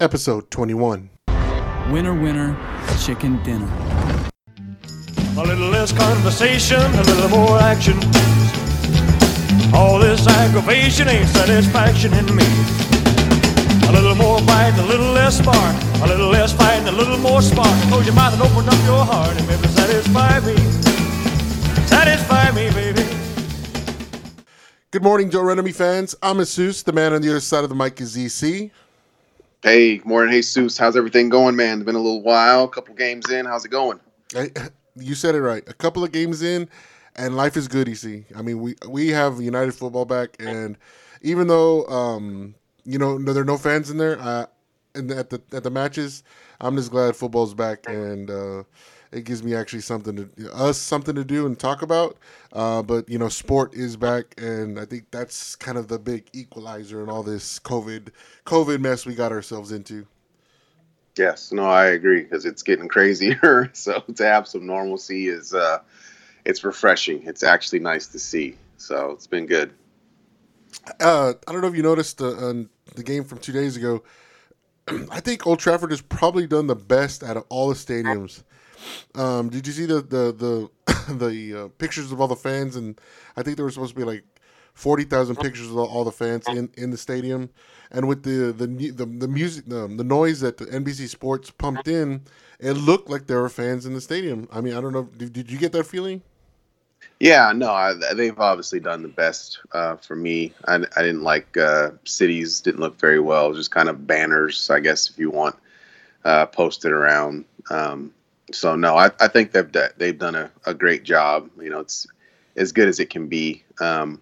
episode 21. Winner, winner, chicken dinner. A little less conversation, a little more action. All this aggravation ain't satisfaction in me. A little more bite, a little less spark. A little less fight, and a little more spark. Close your mouth and open up your heart and maybe satisfy me. Satisfy me, baby. Good morning, Joe Renemy fans. I'm Jesus. The man on the other side of the mic is EC. Hey, morning, Jesus. How's everything going, man? It's been a little while, a couple games in. How's it going? You said it right. A couple of games in, and life is good. EC. I mean, we we have United football back, and even though um, you know there are no fans in there, uh, and at the at the matches, I'm just glad football's back, and uh, it gives me actually something to us something to do and talk about. Uh, but you know, sport is back, and I think that's kind of the big equalizer in all this COVID COVID mess we got ourselves into. Yes, no, I agree because it's getting crazier. so to have some normalcy is uh, it's refreshing. It's actually nice to see. So it's been good. Uh, I don't know if you noticed uh, the game from two days ago. I think Old Trafford has probably done the best out of all the stadiums. Um, did you see the the the, the uh, pictures of all the fans? And I think there were supposed to be like forty thousand pictures of all, the fans in, in the stadium. And with the the the, the music, the, the noise that the NBC Sports pumped in, it looked like there were fans in the stadium. I mean, I don't know. Did, did you get that feeling? Yeah, no, I, they've obviously done the best uh, for me. I, I didn't like uh, cities; didn't look very well. Just kind of banners, I guess, if you want, uh, posted around. Um, so no, I, I think they've they've done a, a great job. You know, it's as good as it can be. Um,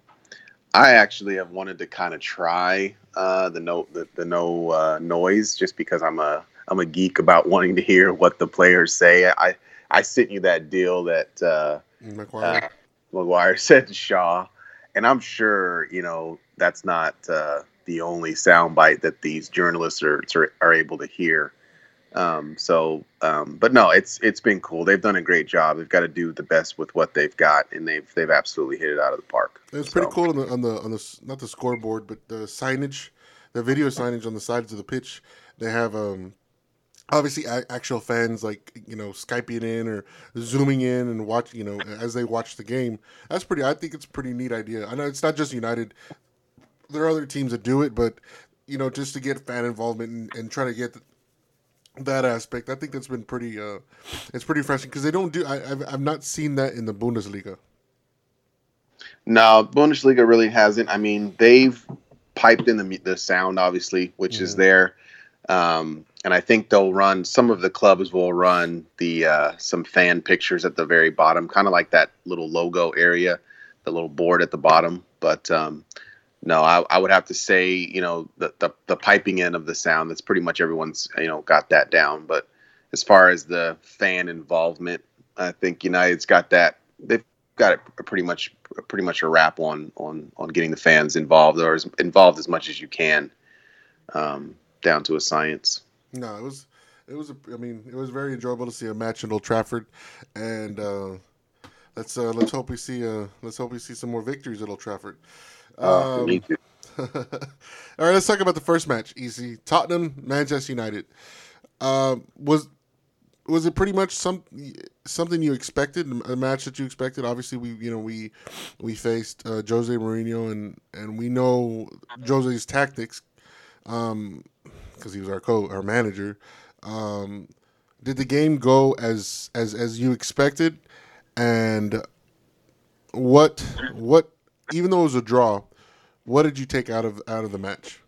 I actually have wanted to kind of try uh, the no the, the no uh, noise just because I'm a I'm a geek about wanting to hear what the players say. I I sent you that deal that uh, Maguire. uh, Maguire said to Shaw, and I'm sure you know that's not uh, the only soundbite that these journalists are are able to hear. Um, so, um, but no, it's it's been cool. They've done a great job. They've got to do the best with what they've got, and they've they've absolutely hit it out of the park. It's pretty So, cool on the on the on the not the scoreboard, but the signage, the video signage on the sides of the pitch. They have um obviously actual fans like you know skyping in or zooming in and watch you know as they watch the game. That's pretty. I think it's a pretty neat idea. I know it's not just United. There are other teams that do it, but you know just to get fan involvement and, and try to get that aspect, I think that's been pretty. uh It's pretty refreshing because they don't do. I, I've I've not seen that in the Bundesliga. No, Bundesliga really hasn't. I mean, they've piped in the the sound, obviously, which is Mhm. there, um, and I think they'll run. Some of the clubs will run the uh, some fan pictures at the very bottom, kind of like that little logo area, the little board at the bottom. But um, no, I, I would have to say, you know, the, the the piping in of the sound. That's pretty much everyone's you know got that down. But as far as the fan involvement, I think United's got that. They've got it pretty much pretty much a wrap on on on getting the fans involved or as involved as much as you can, um, down to a science. No, it was it was I mean it was very enjoyable to see a match in Old Trafford, and uh, let's uh, let's hope we see uh, let's hope we see some more victories at Old Trafford. Uh, Um, me too. All right, let's talk about the first match. Easy, Tottenham, Manchester United. Um, was was it pretty much some something you expected? A match that you expected? Obviously, we you know we we faced uh, Jose Mourinho, and and we know Jose's tactics because he was our co our manager. Um, did the game go as as as you expected? And what what even though it was a draw, what did you take out of out of the match?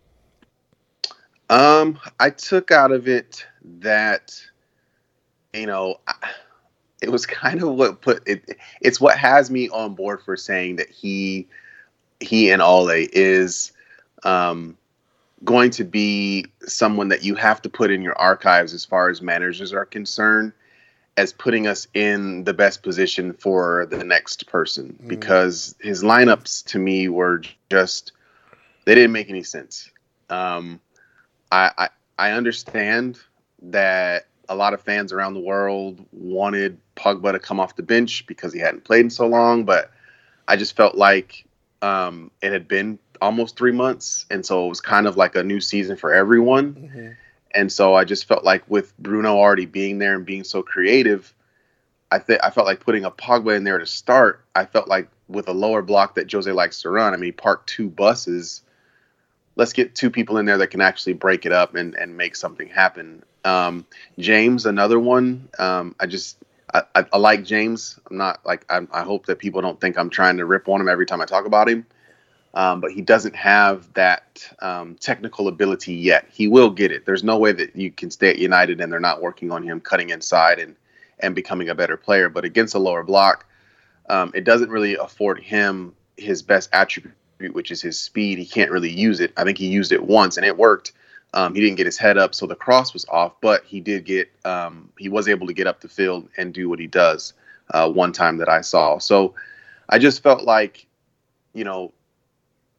Um, I took out of it that, you know, it was kind of what put it. It's what has me on board for saying that he, he and Ole is, um, going to be someone that you have to put in your archives as far as managers are concerned, as putting us in the best position for the next person Mm. because his lineups to me were just they didn't make any sense. Um, I, I I understand that a lot of fans around the world wanted Pogba to come off the bench because he hadn't played in so long, but I just felt like um, it had been almost three months, and so it was kind of like a new season for everyone. And so I just felt like with Bruno already being there and being so creative, I think I felt like putting a Pogba in there to start. I felt like with a lower block that Jose likes to run. I mean, park two buses. Let's get two people in there that can actually break it up and, and make something happen. Um, James, another one. Um, I just I, I, I, like James. I'm not like I, I hope that people don't think I'm trying to rip on him every time I talk about him. Um, but he doesn't have that um, technical ability yet. He will get it. There's no way that you can stay at United and they're not working on him cutting inside and and becoming a better player. But against a lower block, um, it doesn't really afford him his best attribute, which is his speed. He can't really use it. I think he used it once and it worked. Um, he didn't get his head up, so the cross was off, but he did get um, he was able to get up the field and do what he does uh, one time that I saw. So I just felt like, you know,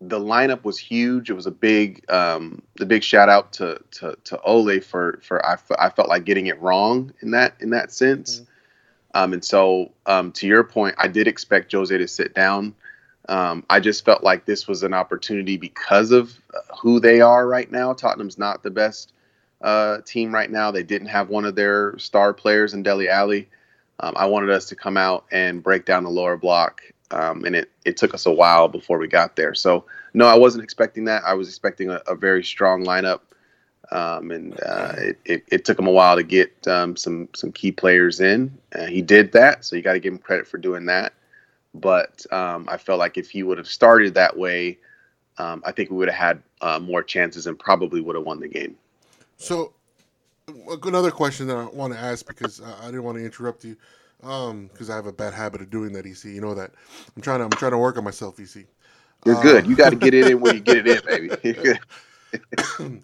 the lineup was huge. It was a big, um, the big shout out to to to Ole for for I, f- I felt like getting it wrong in that in that sense. Mm-hmm. Um, and so um, to your point, I did expect Jose to sit down. Um, I just felt like this was an opportunity because of uh, who they are right now. Tottenham's not the best uh, team right now. They didn't have one of their star players in Dele Alli. Um, I wanted us to come out and break down the lower block um, and it, it took us a while before we got there. So no, I wasn't expecting that. I was expecting a, a very strong lineup, um, and uh, it, it, it, took him a while to get um, some some key players in. Uh, he did that, so you got to give him credit for doing that. But um, I felt like if he would have started that way, um, I think we would have had uh, more chances and probably would have won the game. So another question that I want to ask because I didn't want to interrupt you um, because I have a bad habit of doing that. EC, you know that. I'm trying to I'm trying to work on myself. EC. You're uh, good. You got to get it in when you get it in, baby. um,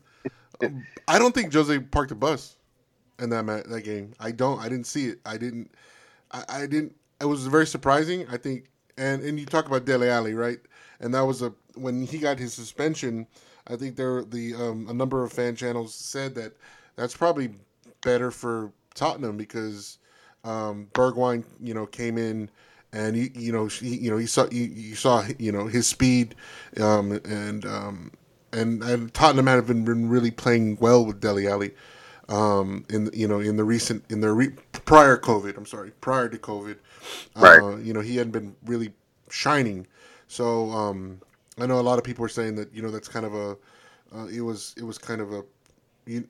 I don't think Jose parked a bus in that that game. I don't. I didn't see it. I didn't. I, I didn't. It was very surprising. I think. And and you talk about Dele Alli, right? And that was a when he got his suspension. I think there the um, a number of fan channels said that that's probably better for Tottenham because um, Bergwijn, you know, came in and you you know he, you know he saw you, you saw you know his speed um, and um, and and Tottenham had been, been really playing well with Dele Alli um, in you know in the recent in the re, prior COVID I'm sorry prior to COVID right. uh, you know he hadn't been really shining. So um, I know a lot of people are saying that you know that's kind of a uh, it was it was kind of a you,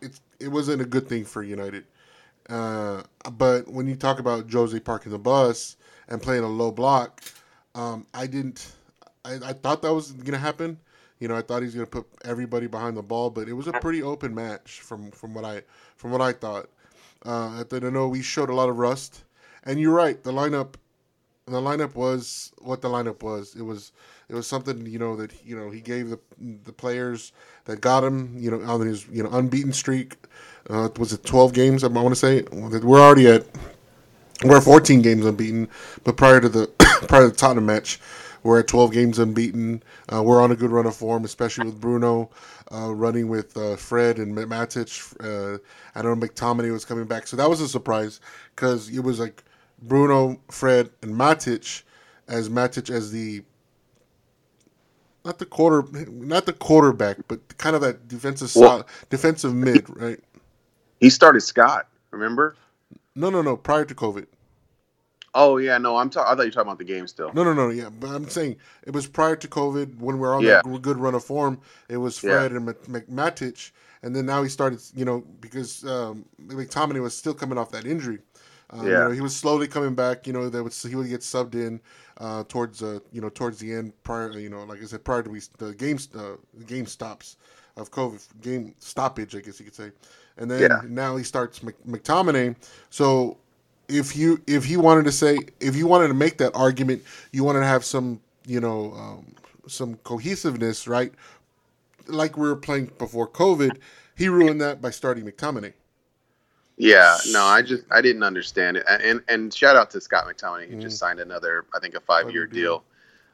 it it wasn't a good thing for United uh, but when you talk about Jose parking the bus and playing a low block, um, I didn't. I, I, thought that was gonna happen. You know, I thought he's gonna put everybody behind the ball, but it was a pretty open match from from what I from what I thought. Uh, I know we showed a lot of rust, and you're right. The lineup, the lineup was what the lineup was. It was it was something you know that you know he gave the the players that got him you know on his you know unbeaten streak uh, was it 12 games? I want to say we're already at we're 14 games unbeaten, but prior to the prior to the Tottenham match, we're at 12 games unbeaten. Uh, we're on a good run of form, especially with Bruno uh, running with uh, Fred and Matic. Uh, I don't know McTominay was coming back, so that was a surprise because it was like Bruno, Fred, and Matic as Matic as the not the quarter, not the quarterback, but kind of that defensive well, defensive mid, right? He started Scott. Remember? No, no, no. Prior to COVID. Oh yeah, no. I'm. Ta- I thought you were talking about the game still. No, no, no. Yeah, but I'm saying it was prior to COVID when we are on yeah. that good run of form. It was Fred yeah. and Matic, and then now he started. You know, because um, McTominay was still coming off that injury. Um, yeah. You know, he was slowly coming back. You know, that would he would get subbed in uh, towards uh, you know towards the end prior. You know, like I said, prior to we, the games uh, game stops of COVID game stoppage, I guess you could say and then yeah. now he starts McTominay. So if you if he wanted to say if you wanted to make that argument, you wanted to have some you know um, some cohesiveness, right? Like we were playing before COVID, he ruined that by starting McTominay. Yeah, no, I just I didn't understand it, and and shout out to Scott McTominay, he mm. just signed another I think a five year deal.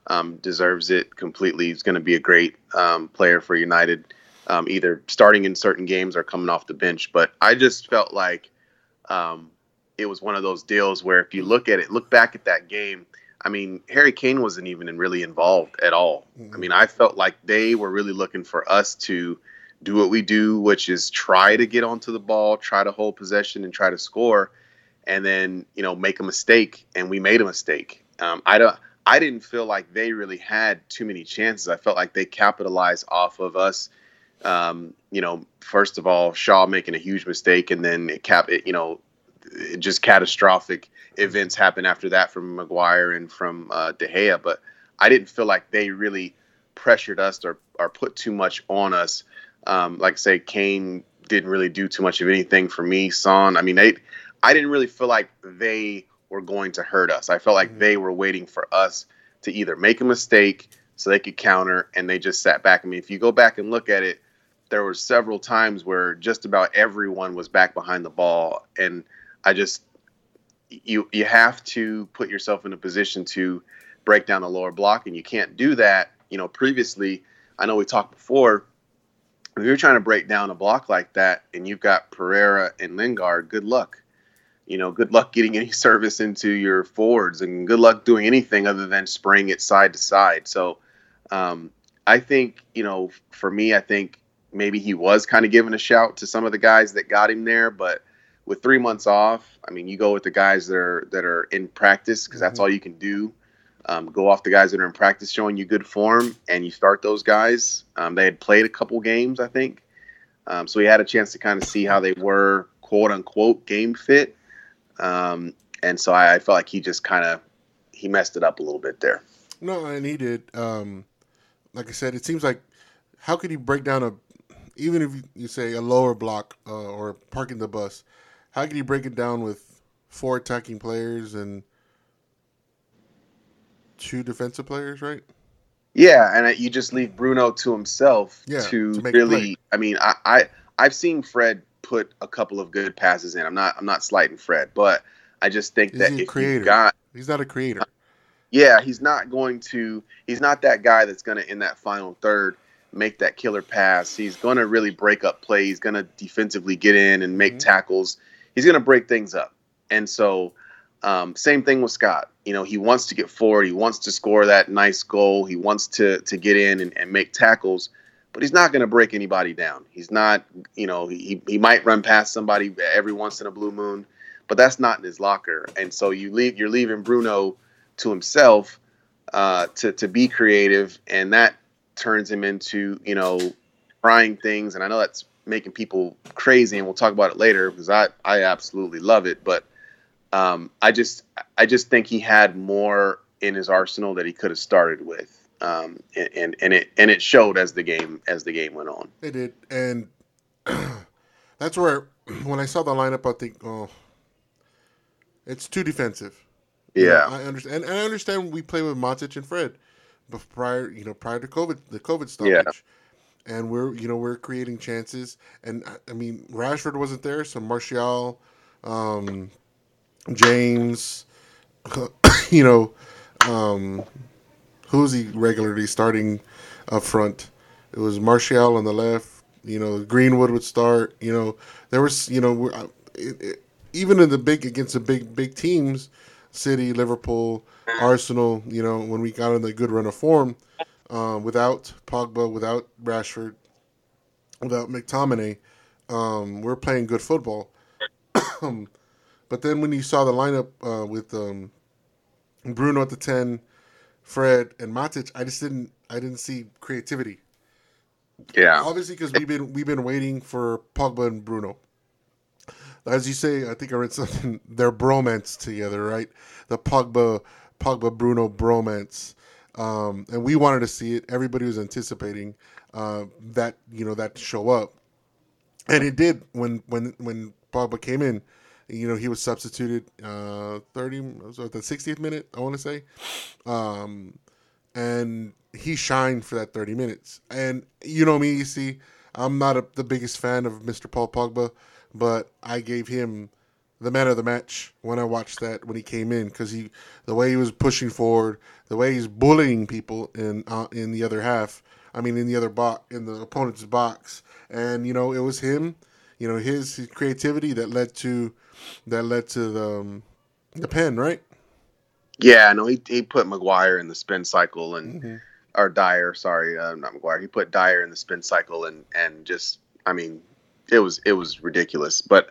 Um, deserves it completely. He's going to be a great um, player for United um, either starting in certain games or coming off the bench. But I just felt like um, it was one of those deals where if you look at it, look back at that game. I mean, Harry Kane wasn't even really involved at all. Mm-hmm. I mean, I felt like they were really looking for us to do what we do, which is try to get onto the ball, try to hold possession, and try to score, and then you know make a mistake. And we made a mistake. Um, I don't. I didn't feel like they really had too many chances. I felt like they capitalized off of us. Um, you know, first of all, Shaw making a huge mistake, and then it cap. It, you know, it just catastrophic events happen after that from Maguire and from uh, De Gea. But I didn't feel like they really pressured us or, or put too much on us. Um, like I say, Kane didn't really do too much of anything for me. Son, I mean, they, I didn't really feel like they were going to hurt us. I felt like mm-hmm. they were waiting for us to either make a mistake so they could counter, and they just sat back. I mean, if you go back and look at it, there were several times where just about everyone was back behind the ball, and I just you you have to put yourself in a position to break down the lower block, and you can't do that. You know, previously, I know we talked before. If you're trying to break down a block like that, and you've got Pereira and Lingard, good luck you know, good luck getting any service into your forwards and good luck doing anything other than spraying it side to side. So um, I think, you know, for me, I think maybe he was kind of giving a shout to some of the guys that got him there, but with three months off, I mean, you go with the guys that are that are in practice because that's mm-hmm. all you can do. Um, go off the guys that are in practice showing you good form, and you start those guys. Um, they had played a couple games, I think, um, so he had a chance to kind of see how they were, quote unquote, game fit. Um, and so I, I, felt like he just kind of he messed it up a little bit there. No, and he did. Um, like I said, it seems like how could he break down a even if you say a lower block uh, or parking the bus, how can you break it down with four attacking players and two defensive players, right? Yeah, and you just leave Bruno to himself yeah, to, to really. I mean, I, I I've seen Fred put a couple of good passes in. I'm not I'm not slighting Fred, but I just think he's that if creator. got he's not a creator. Yeah, he's not going to he's not that guy that's going to in that final third make that killer pass. He's going to really break up play. he's going to defensively get in and make mm-hmm. tackles. He's going to break things up. And so um, same thing with Scott. You know, he wants to get forward. He wants to score that nice goal. He wants to to get in and, and make tackles but he's not going to break anybody down. He's not, you know, he, he might run past somebody every once in a blue moon, but that's not in his locker. And so you leave, you're leaving Bruno to himself uh, to to be creative, and that turns him into, you know, trying things. And I know that's making people crazy, and we'll talk about it later because I I absolutely love it. But um, I just I just think he had more in his arsenal that he could have started with um, and and it and it showed as the game as the game went on. It did, and that's where when I saw the lineup, I think, oh, it's too defensive. Yeah, you know, I understand, and I understand we play with Matic and Fred, prior, you know, prior to COVID, the COVID stoppage. Yeah. And we're, you know, we're creating chances, and I mean, Rashford wasn't there, so Martial, um, James, you know, um, who's he regularly starting up front? It was Martial on the left. You know, Greenwood would start. You know, there was you know it, it, even in the big against the big big teams, City, Liverpool, Arsenal. You know, when we got in the good run of form, uh, without Pogba, without Rashford, without McTominay, um, we're playing good football. but then when you saw the lineup uh, with um, Bruno at the ten, Fred and Matic, I just didn't I didn't see creativity. Yeah, obviously because we've been we've been waiting for Pogba and Bruno. As you say, I think I read something. They're bromance together, right? The Pogba Pogba Bruno bromance, um, and we wanted to see it. Everybody was anticipating uh, that you know that to show up, and it did when when when Pogba came in. You know, he was substituted uh, 30, was the 60th minute, I want to say. Um, and he shined for that 30 minutes. And you know me, you see, I'm not a, the biggest fan of Mr. Paul Pogba, but I gave him the man of the match when I watched that when he came in because he the way he was pushing forward, the way he's bullying people in uh, in the other half. I mean, in the other box, in the opponent's box, and you know it was him, you know his, his creativity that led to that led to the um, the pen, right? Yeah, no, he he put Maguire in the spin cycle, and mm-hmm. or Dyer, sorry, uh, not Maguire. He put Dyer in the spin cycle, and and just, I mean, it was it was ridiculous. But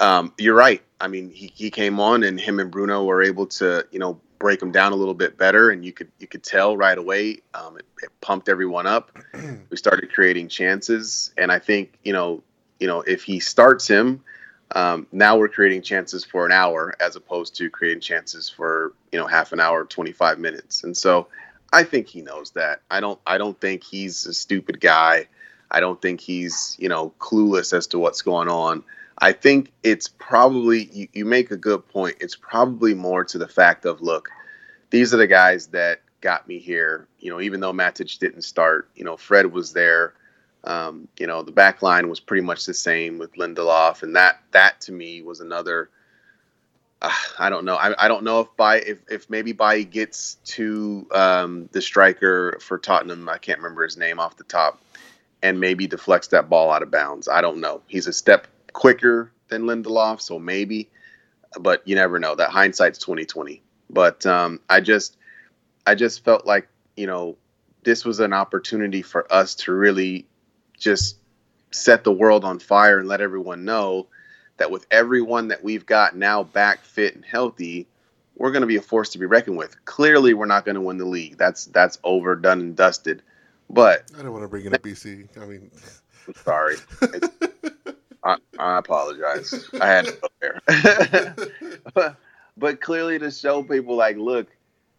um, you're right. I mean, he, he came on, and him and Bruno were able to, you know, break him down a little bit better, and you could you could tell right away. Um, it, it pumped everyone up. we started creating chances, and I think you know, you know, if he starts him. Um, now we're creating chances for an hour as opposed to creating chances for you know half an hour, 25 minutes. And so I think he knows that. I don't. I don't think he's a stupid guy. I don't think he's you know clueless as to what's going on. I think it's probably you, you make a good point. It's probably more to the fact of look, these are the guys that got me here. You know, even though Matic didn't start, you know, Fred was there. Um, you know, the back line was pretty much the same with Lindelof, and that that to me was another. Uh, I don't know. I, I don't know if by if, if maybe by gets to um, the striker for Tottenham, I can't remember his name off the top, and maybe deflects that ball out of bounds. I don't know. He's a step quicker than Lindelof, so maybe, but you never know. That hindsight's twenty twenty. But um, I just, I just felt like you know, this was an opportunity for us to really just set the world on fire and let everyone know that with everyone that we've got now back fit and healthy, we're going to be a force to be reckoned with. Clearly, we're not going to win the league. That's that's over, done, and dusted. But I don't want to bring in a BC. I mean, I'm sorry. I, I, apologize. I had to go there. but, but clearly, to show people like, look,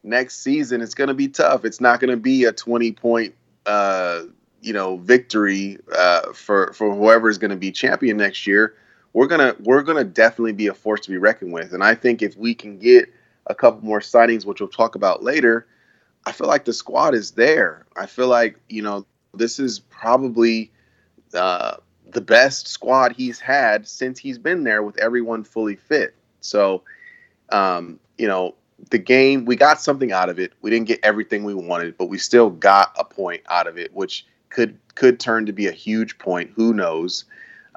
next season it's going to be tough. It's not going to be a 20 point. Uh, you know victory uh, for for whoever is going to be champion next year, we're gonna we're gonna definitely be a force to be reckoned with. And I think if we can get a couple more signings, which we'll talk about later, I feel like the squad is there. I feel like you know this is probably uh, the best squad he's had since he's been there with everyone fully fit. So, um, you know, the game we got something out of it. We didn't get everything we wanted, but we still got a point out of it, which could could turn to be a huge point. Who knows?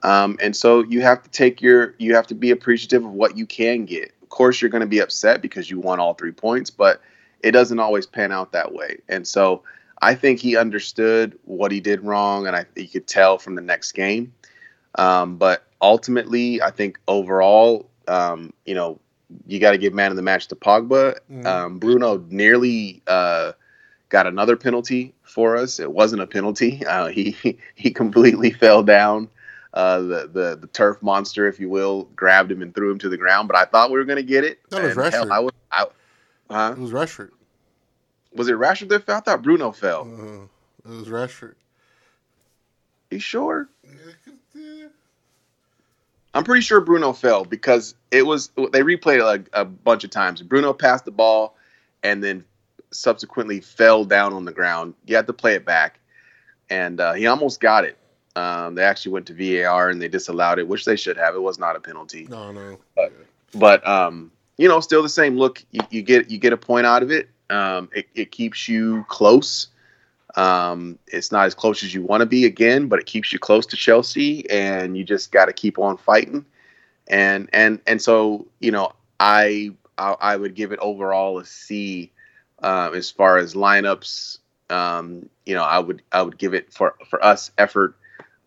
Um, and so you have to take your you have to be appreciative of what you can get. Of course, you're going to be upset because you won all three points, but it doesn't always pan out that way. And so I think he understood what he did wrong, and I you could tell from the next game. Um, but ultimately, I think overall, um, you know, you got to give man of the match to Pogba. Mm. Bruno nearly. Uh, got another penalty for us. It wasn't a penalty. Uh, he he completely fell down. Uh, the, the the turf monster, if you will, grabbed him and threw him to the ground. But I thought we were going to get it. That was Rashford. Hell, I was, I, huh? It was Rashford. Was it Rashford that fell? I thought Bruno fell. Uh, it was Rashford. You sure? I'm pretty sure Bruno fell because it was they replayed it like a bunch of times. Bruno passed the ball and then subsequently fell down on the ground. You had to play it back, and uh, he almost got it. Um, they actually went to VAR and they disallowed it, which they should have. It was not a penalty. No, no. But, but um, you know, still the same. Look, you, you, get you get a point out of it. Um, it, it keeps you close. Um, it's not as close as you want to be again, but it keeps you close to Chelsea, and you just got to keep on fighting. And and and so you know, I, I I would give it overall a C uh, as far as lineups, um, you know, I would I would give it for for us effort.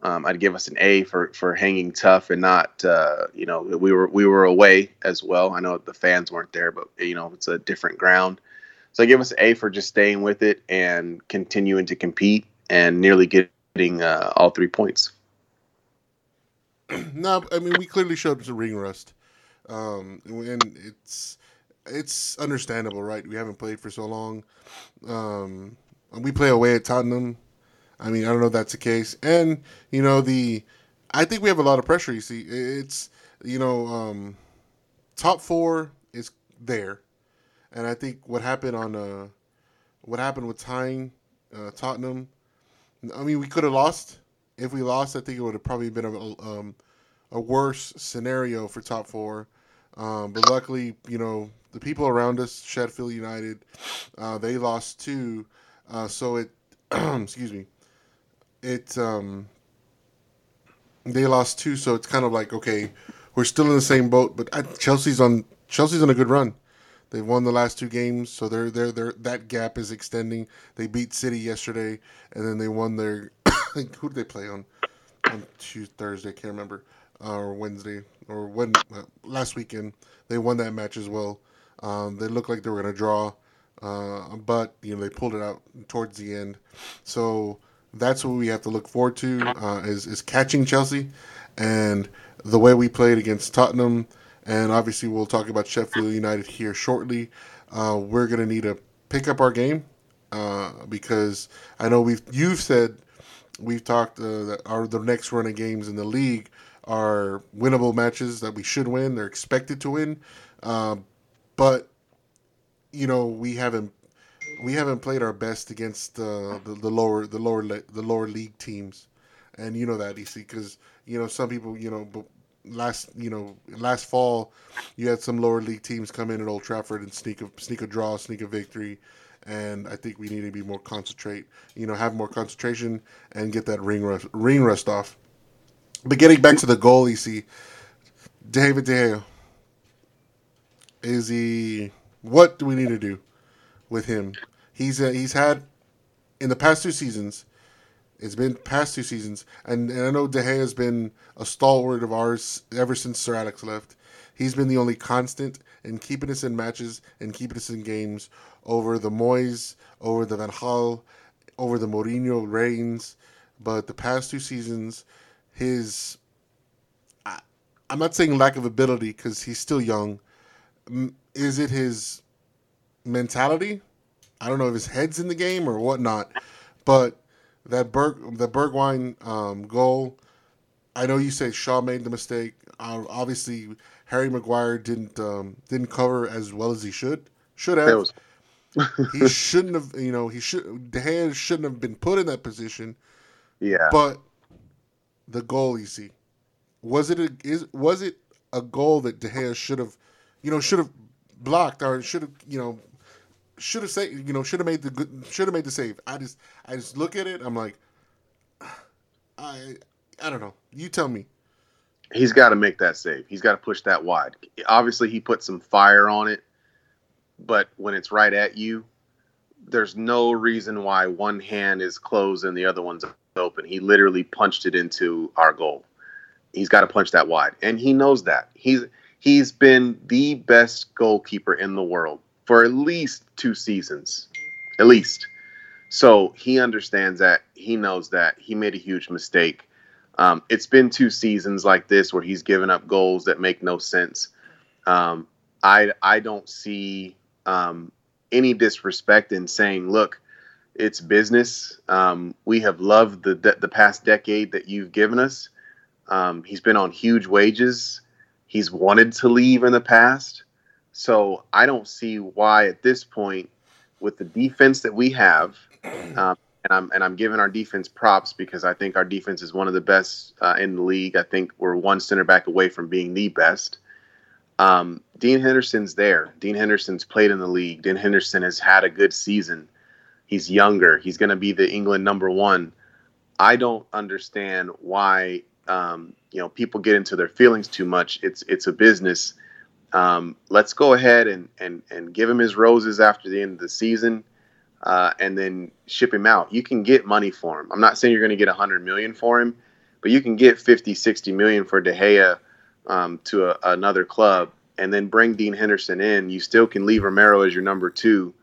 Um, I'd give us an A for for hanging tough and not uh, you know we were we were away as well. I know the fans weren't there, but you know it's a different ground. So I give us A for just staying with it and continuing to compete and nearly getting uh, all three points. no, I mean we clearly showed some ring rust, um, and it's it's understandable, right? We haven't played for so long. Um, we play away at Tottenham. I mean, I don't know if that's the case. And, you know, the I think we have a lot of pressure, you see. It's, you know, um, top four is there. And I think what happened on uh, what happened with tying uh, Tottenham, I mean, we could have lost. If we lost, I think it would have probably been a, um, a worse scenario for top four. Um, but luckily, you know, the people around us, Sheffield United, uh, they lost too. Uh, so it, excuse me, it um, they lost too. So it's kind of like okay, we're still in the same boat, but I, Chelsea's on Chelsea's on a good run. They've won the last two games, so they're they're, they're that gap is extending. They beat City yesterday, and then they won their. who did they play on? On Tuesday, Thursday, can't remember, uh, or Wednesday, or when uh, last weekend they won that match as well. Um, they looked like they were gonna draw, uh, but you know they pulled it out towards the end. So that's what we have to look forward to uh, is is catching Chelsea, and the way we played against Tottenham and obviously we'll talk about Sheffield United here shortly. Uh, we're gonna need to pick up our game uh, because I know we've you've said we've talked uh, that our the next run of games in the league are winnable matches that we should win. They're expected to win, um, but you know we haven't we haven't played our best against the, the lower the lower the lower league teams, and you know that EC because you know some people you know last you know last fall you had some lower league teams come in at Old Trafford and sneak a sneak a draw, sneak a victory, and I think we need to be more concentrate. You know, have more concentration and get that ring rust ring rust off. But getting back to the goal, you see, David De Gea. Is he? What do we need to do with him? He's uh, he's had in the past two seasons it's been past two seasons, and, and I know De Gea has been a stalwart of ours ever since Sir Alex left. He's been the only constant in keeping us in matches and keeping us in games over the Moyes, over the Van Gaal, over the Mourinho reigns. But the past two seasons, his I, I'm not saying lack of ability because he's still young. Is it his mentality? I don't know if his head's in the game or whatnot, but that Berg the Bergwijn um, goal. I know you say Shaw made the mistake. Uh, obviously, Harry Maguire didn't um, didn't cover as well as he should should have. He shouldn't have. You know, he should. De Gea shouldn't have been put in that position. Yeah. But the goal, you see, was it a is was it a goal that De Gea should have, you know, should have blocked or should have, you know, should have saved, you know, should have made the good, should have made the save. I just, I just look at it. I'm like, I, I don't know. You tell me. He's got to make that save. He's got to push that wide. Obviously, he put some fire on it, but when it's right at you, there's no reason why one hand is closed and the other one's open. He literally punched it into our goal. He's got to punch that wide, and he knows that. He's he's been the best goalkeeper in the world for at least two seasons, at least. So he understands that. He knows that he made a huge mistake. Um, it's been two seasons like this where he's given up goals that make no sense. Um, I I don't see um, any disrespect in saying, look, it's business. Um, we have loved the the past decade that you've given us. Um, he's been on huge wages. He's wanted to leave in the past. So I don't see why at this point, with the defense that we have, um, and I'm and I'm giving our defense props because I think our defense is one of the best uh, in the league. I think we're one center back away from being the best. Um, Dean Henderson's there. Dean Henderson's played in the league. Dean Henderson has had a good season. He's younger. He's going to be the England number one. I don't understand why um, you know people get into their feelings too much. It's it's a business um, let's go ahead and, and, and give him his roses after the end of the season uh, and then ship him out. You can get money for him. I'm not saying you're going to get 100 million for him, but you can get 50, 60 million for De Gea um, to a, another club and then bring Dean Henderson in. You still can leave Romero as your number two.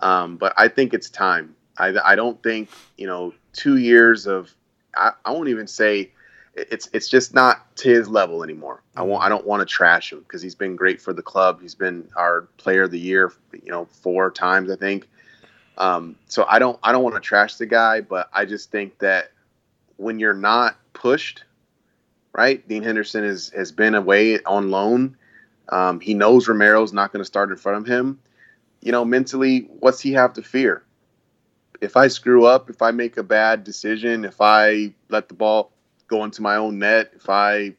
Um, but I think it's time. I, I don't think, you know, two years of, I, I won't even say it's it's just not to his level anymore. I want I don't want to trash him because he's been great for the club. He's been our player of the year, you know, four times I think. Um, so I don't I don't want to trash the guy, but I just think that when you're not pushed, right? Dean Henderson is has been away on loan. Um, he knows Romero's not going to start in front of him. You know, mentally, what's he have to fear? If I screw up, if I make a bad decision, if I let the ball go into my own net, if I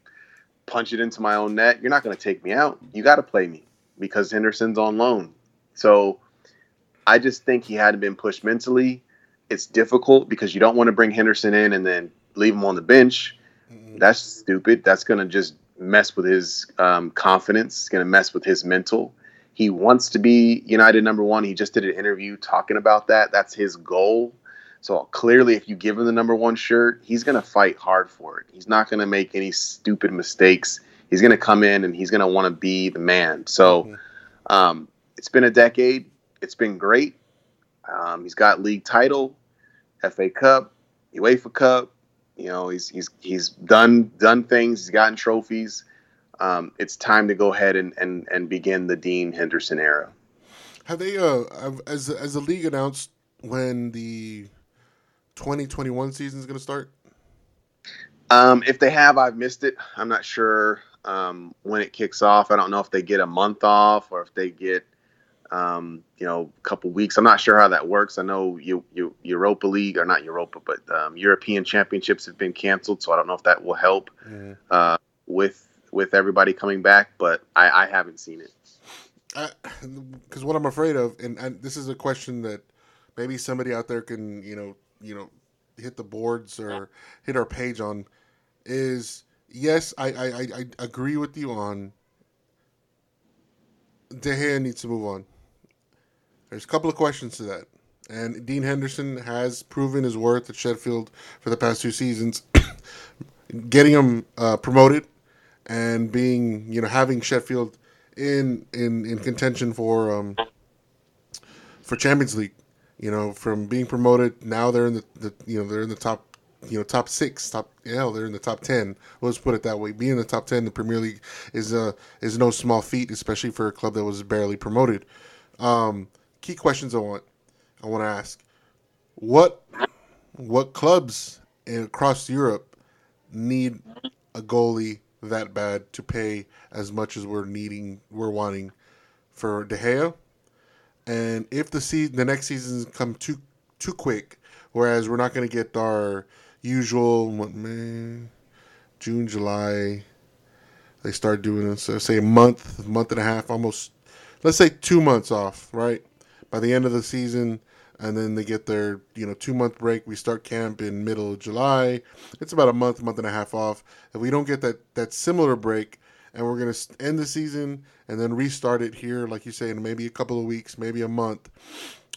punch it into my own net, you're not going to take me out. You got to play me because Henderson's on loan. So I just think he hadn't been pushed mentally. It's difficult because you don't want to bring Henderson in and then leave him on the bench. Mm-hmm. That's stupid. That's going to just mess with his um, confidence. It's going to mess with his mental. He wants to be United number one. He just did an interview talking about that. That's his goal. So clearly, if you give him the number one shirt, he's going to fight hard for it. He's not going to make any stupid mistakes. He's going to come in and he's going to want to be the man. So Mm-hmm. um, it's been a decade. It's been great. Um, he's got league title, FA Cup, UEFA Cup. You know, he's he's he's done done things. He's gotten trophies. Um, it's time to go ahead and, and, and begin the Dean Henderson era. Have they uh as as the league announced when the 2021 season is going to start? Um, if they have, I've missed it. I'm not sure um, when it kicks off. I don't know if they get a month off or if they get, um, you know, a couple weeks. I'm not sure how that works. I know you, you Europa League or not Europa, but um, European Championships have been canceled, so I don't know if that will help uh, with with everybody coming back. But I, I haven't seen it. Because what I'm afraid of, and, and this is a question that maybe somebody out there can you know you know hit the boards or hit our page on, is yes, I I, I, I agree with you on. De Gea needs to move on. There's a couple of questions to that. And Dean Henderson has proven his worth at Sheffield for the past two seasons, getting him uh, promoted and being, you know, having Sheffield in in in contention for um for Champions League. You know, from being promoted, now they're in the, the you know they're in the top you know top six, top yeah they're in the top ten. Let's put it that way. Being in the top ten, in the Premier League is uh is no small feat, especially for a club that was barely promoted. Um, key questions I want I want to ask: What what clubs across Europe need a goalie that bad to pay as much as we're needing we're wanting for De Gea? And if the season the next seasons come too too quick, whereas we're not going to get our usual what, May, June, July, they start doing this. So say a month, month and a half, almost. Let's say two months off, right? By the end of the season, and then they get their you know two month break. We start camp in middle of July. It's about a month, month and a half off. If we don't get that that similar break, and we're gonna end the season and then restart it here, like you say, in maybe a couple of weeks, maybe a month,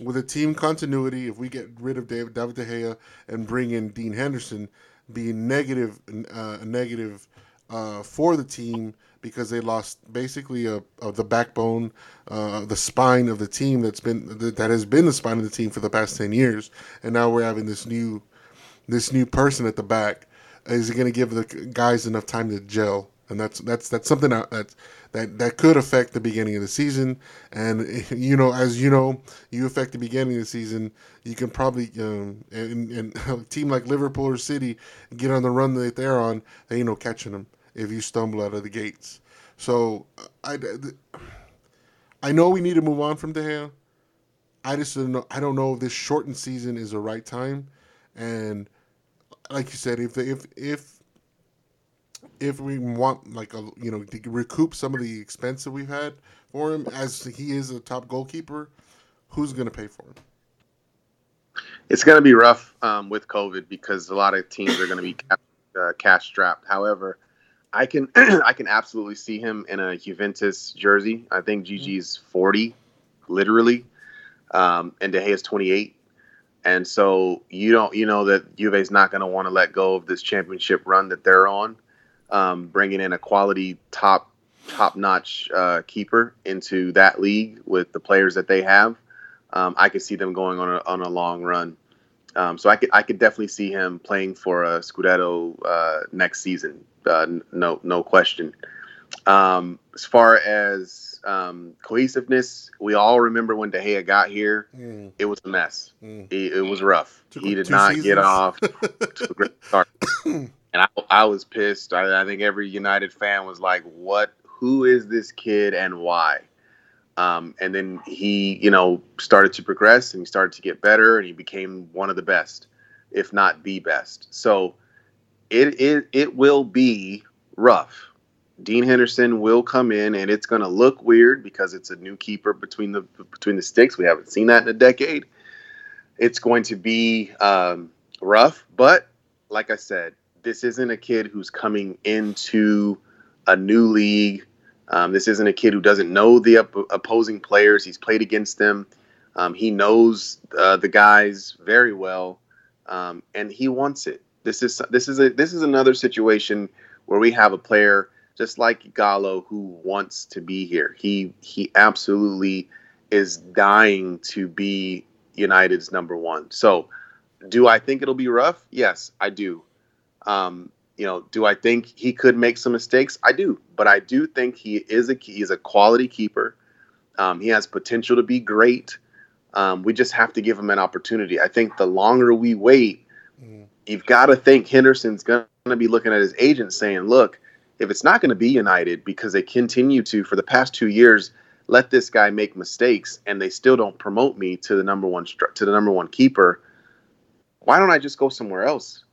with a team continuity. If we get rid of David David De Gea and bring in Dean Henderson, being negative, uh, negative uh, for the team because they lost basically a, of the backbone, uh, the spine of the team that's been that that has been the spine of the team for the past ten years, and now we're having this new this new person at the back. Is it going to give the guys enough time to gel? And that's that's that's something that that that, that could affect the beginning of the season. And you know, as you know, you affect the beginning of the season. You can probably um, and, and a team like Liverpool or City get on the run that they're on. They ain't no catching them if you stumble out of the gates. So I, I know we need to move on from De Gea. I just don't know. I don't know if this shortened season is the right time, and like you said, if if if if we want like a you know to recoup some of the expense that we've had for him, as he is a top goalkeeper, who's going to pay for him? It's going to be rough um, with COVID because a lot of teams are going to be uh, cash strapped. However, I can I can absolutely see him in a Juventus jersey. I think Gigi's forty, literally, um, and De Gea is twenty eight, and so you don't you know that Juve's not going to want to let go of this championship run that they're on, um, bringing in a quality top top notch uh, keeper into that league with the players that they have. Um, I could see them going on a, on a long run. Um, so I could I could definitely see him playing for a Scudetto uh, next season. Uh, no no question. Um, as far as um, cohesiveness, we all remember when De Gea got here, Mm, it was a mess. mm. It, it was rough. He did not seasons. get off and I, I was pissed. I, I think every United fan was like, "What? Who is this kid, and why?" Um, and then he, you know, started to progress and he started to get better, and he became one of the best, if not the best. So it it, it will be rough. Dean Henderson will come in, and it's going to look weird because it's a new keeper between the between the sticks. We haven't seen that in a decade. It's going to be um, rough, but like I said, this isn't a kid who's coming into a new league Um, this isn't a kid who doesn't know the op- opposing players. He's played against them. Um, he knows uh, the guys very well, um, and he wants it. This is this is a this is another situation where we have a player just like Gallo who wants to be here. He he absolutely is dying to be United's number one. So, do I think it'll be rough? Yes, I do. Um, you know, do I think he could make some mistakes? I do, but I do think he is a he's a quality keeper. Um, he has potential to be great. Um, we just have to give him an opportunity. I think the longer we wait, mm. you've got to think Henderson's going to be looking at his agent saying, "Look, if it's not going to be United because they continue to for the past two years let this guy make mistakes and they still don't promote me to the number one to the number one keeper, why don't I just go somewhere else?"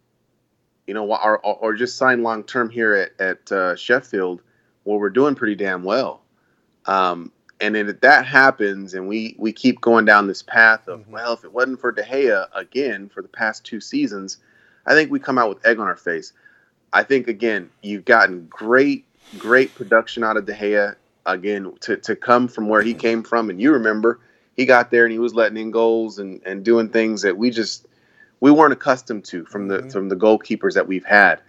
You know, or, or just sign long term here at, at uh, Sheffield, where we're doing pretty damn well. Um, and then if that happens, and we we keep going down this path of mm-hmm. well, if it wasn't for De Gea again for the past two seasons, I think we come out with egg on our face. I think again, you've gotten great great production out of De Gea again to to come from where he came from, and you remember he got there and he was letting in goals and and doing things that we just we weren't accustomed to from the mm-hmm. from the goalkeepers that we've had.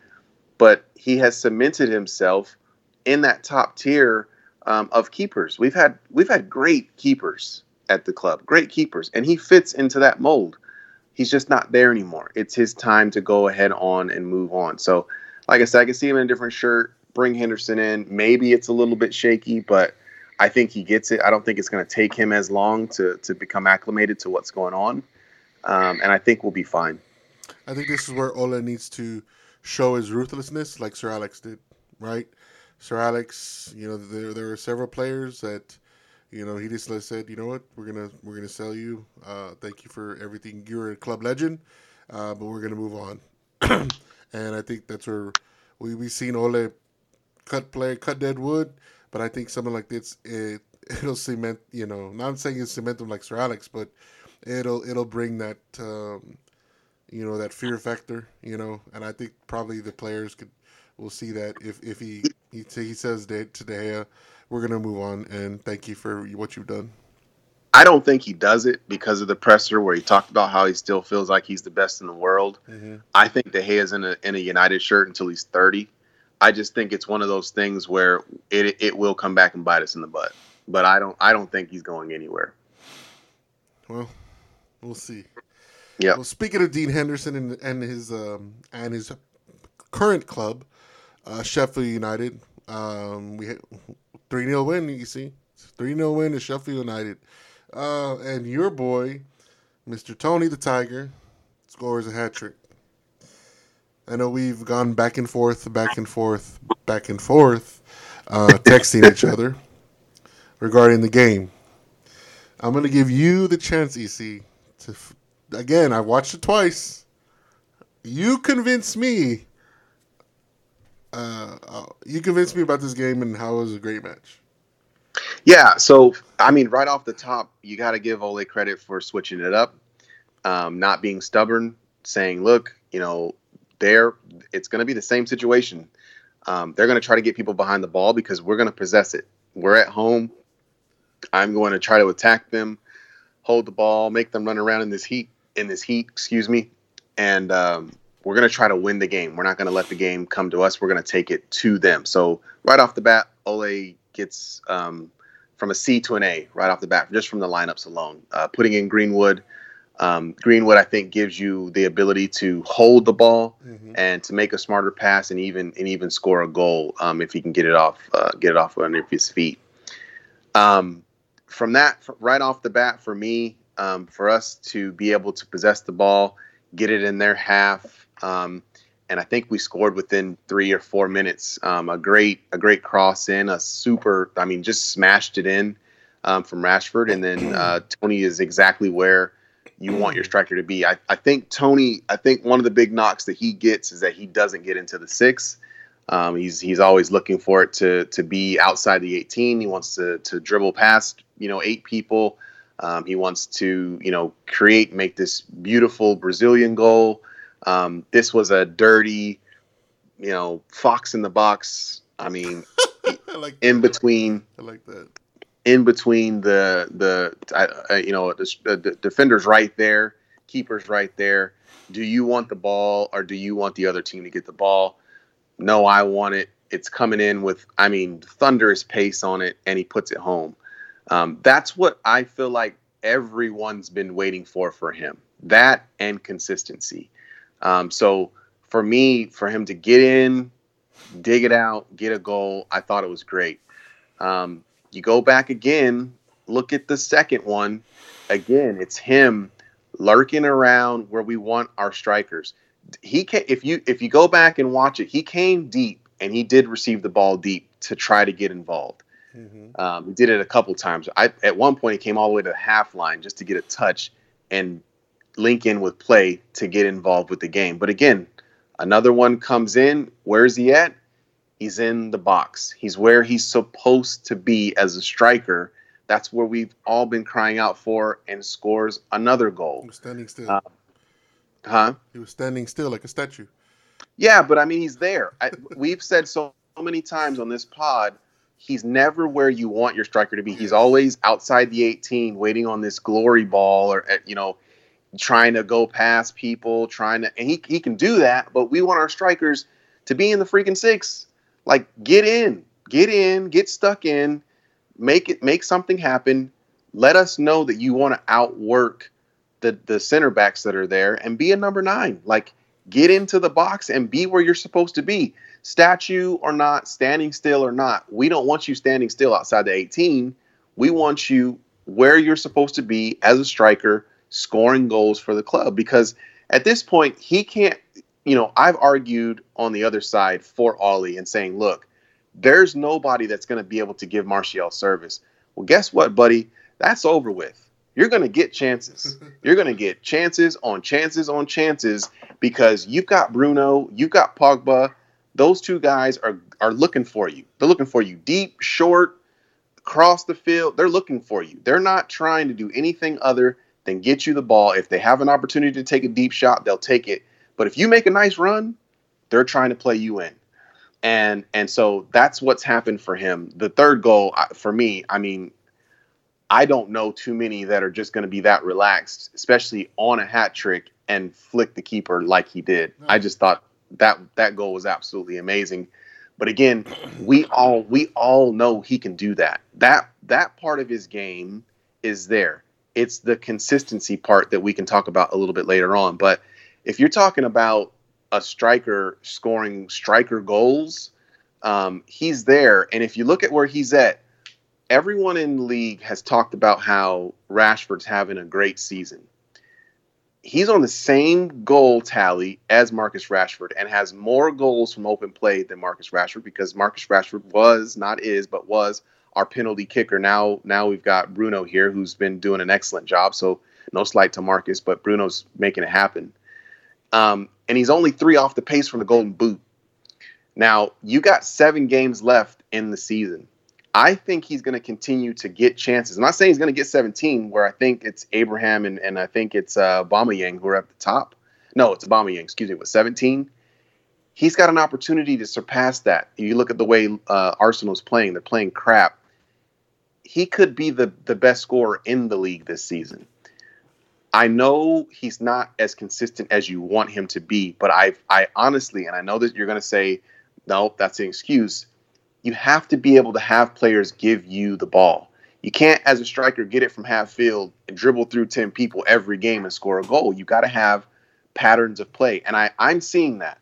But he has cemented himself in that top tier um, of keepers. We've had we've had great keepers at the club, great keepers, and he fits into that mold. He's just not there anymore. It's his time to go ahead on and move on. So, like I said, I can see him in a different shirt. Bring Henderson in. Maybe it's a little bit shaky, but I think he gets it. I don't think it's going to take him as long to to become acclimated to what's going on um, and I think we'll be fine. I think this is where Ole needs to show his ruthlessness, like Sir Alex did, right? Sir Alex, you know, there there were several players that, you know, he just said, you know what, we're gonna we're gonna sell you. Uh, thank you for everything. You're a club legend, uh, but we're gonna move on. and I think that's where we we seen Ole cut play, cut dead wood. But I think something like this, it it'll cement. You know, not saying it's cement them like Sir Alex, but it'll it'll bring that um, you know that fear factor, you know, and I think probably the players could will see that if if he he, he says that today uh, we're gonna move on and thank you for what you've done. I don't think he does it because of the presser where he talked about how he still feels like he's the best in the world. Mm-hmm. I think De Gea's in a in a United shirt until he's thirty. I just think it's one of those things where it it will come back and bite us in the butt. But I don't I don't think he's going anywhere. Well, We'll see. Yeah. Well, speaking of Dean Henderson and, and his um, and his current club, uh, Sheffield United, um, we three 0 win. You see, three 0 win to Sheffield United, uh, and your boy, Mister Tony the Tiger, scores a hat trick. I know we've gone back and forth, back and forth, back and forth, uh, texting each other regarding the game. I'm going to give you the chance, EC, to again, I watched it twice. You convinced me. Uh, uh, you convinced me about this game and how it was a great match. Yeah, so I mean, right off the top, you got to give Ole credit for switching it up, um, not being stubborn, saying, "Look, you know, there, it's going to be the same situation. Um, they're going to try to get people behind the ball because we're going to possess it. We're at home. I'm going to try to attack them hold the ball, make them run around in this heat. In this heat, excuse me, and um, we're going to try to win the game. We're not going to let the game come to us. We're going to take it to them. So right off the bat, Ole gets um, from a C to an A right off the bat, just from the lineups alone. Uh, putting in Greenwood, um, Greenwood, I think, gives you the ability to hold the ball mm-hmm. and to make a smarter pass and even and even score a goal um, if he can get it off uh, get it off under his feet. Um, from that, right off the bat, for me, um, for us to be able to possess the ball, get it in their half, um, and I think we scored within three or four minutes. Um, a great, a great cross in, a super. I mean, just smashed it in um, from Rashford, and then uh, Tony is exactly where you want your striker to be. I, I think Tony. I think one of the big knocks that he gets is that he doesn't get into the six. Um, he's he's always looking for it to to be outside the 18. He wants to to dribble past you know eight people. Um, he wants to you know create make this beautiful Brazilian goal. Um, this was a dirty, you know, fox in the box. I mean, I like in between I like that. in between the the uh, you know the, the defenders right there, keepers right there. Do you want the ball or do you want the other team to get the ball? No, I want it. It's coming in with I mean thunderous pace on it, and he puts it home. Um, that's what I feel like everyone's been waiting for for him. That and consistency. Um, so for me, for him to get in, dig it out, get a goal, I thought it was great. Um, you go back again, look at the second one. Again, it's him lurking around where we want our strikers. He can, if you if you go back and watch it, he came deep and he did receive the ball deep to try to get involved. Mm-hmm. Um, he did it a couple times. I at one point he came all the way to the half line just to get a touch and link in with play to get involved with the game. But again, another one comes in. Where's he at? He's in the box. He's where he's supposed to be as a striker. That's where we've all been crying out for, and scores another He goal. was standing still. Uh, Huh? he was standing still like a statue. Yeah, but I mean, he's there. I, we've said so many times on this pod, he's never where you want your striker to be. He's always outside the 18, waiting on this glory ball, or uh, you know, trying to go past people, trying to, and he he can do that. But we want our strikers to be in the freaking six. Like, get in, get in, get stuck in, make it, make something happen. Let us know that you want to outwork the the center backs that are there and be a number nine. Like get into the box and be where you're supposed to be. Statue or not, standing still or not, we don't want you standing still outside the 18. We want you where you're supposed to be as a striker, scoring goals for the club. Because at this point, he can't, you know, I've argued on the other side for Ole and saying, look, there's nobody that's going to be able to give Martial service. Well, guess what, buddy? That's over with. You're going to get chances. You're going to get chances on chances on chances because you've got Bruno, you've got Pogba. Those two guys are are looking for you. They're looking for you deep, short, across the field. They're looking for you. They're not trying to do anything other than get you the ball. If they have an opportunity to take a deep shot, they'll take it. But if you make a nice run, they're trying to play you in. And and so that's what's happened for him. The third goal for me, I mean, I don't know too many that are just going to be that relaxed, especially on a hat trick and flick the keeper like he did. I just thought that that goal was absolutely amazing. But again, we all we all know he can do that. That that part of his game is there. It's the consistency part that we can talk about a little bit later on. But if you're talking about a striker scoring striker goals, um, he's there. And if you look at where he's at, everyone in the league has talked about how Rashford's having a great season. He's on the same goal tally as Marcus Rashford and has more goals from open play than Marcus Rashford because Marcus Rashford was, not is, but was our penalty kicker. Now, now we've got Bruno here who's been doing an excellent job. So no slight to Marcus, but Bruno's making it happen. Um, and he's only three off the pace from the Golden Boot. Now you got seven games left in the season. I think he's going to continue to get chances. I'm not saying he's going to get 17, where I think it's Abraham and, and I think it's uh, Yang who are at the top. No, it's Aubameyang, excuse me, with 17. He's got an opportunity to surpass that. You look at the way uh, Arsenal's playing; they're playing crap. He could be the the best scorer in the league this season. I know he's not as consistent as you want him to be, but I I honestly, and I know that you're going to say, no, that's an excuse you have to be able to have players give you the ball. You can't, as a striker, get it from half field and dribble through 10 people every game and score a goal. You got to have patterns of play. And I, I'm seeing that.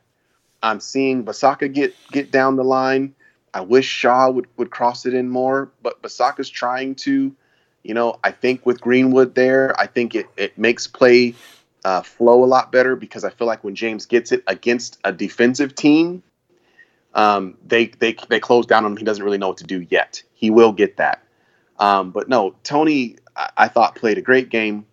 I'm seeing Bissaka get get down the line. I wish Shaw would, would cross it in more, but Bissaka's trying to. You know, I think with Greenwood there, I think it, it makes play uh, flow a lot better because I feel like when James gets it against a defensive team, um, they they they close down on him. He doesn't really know what to do yet. He will get that. Um, but no, Tony, I, I, thought played a great game.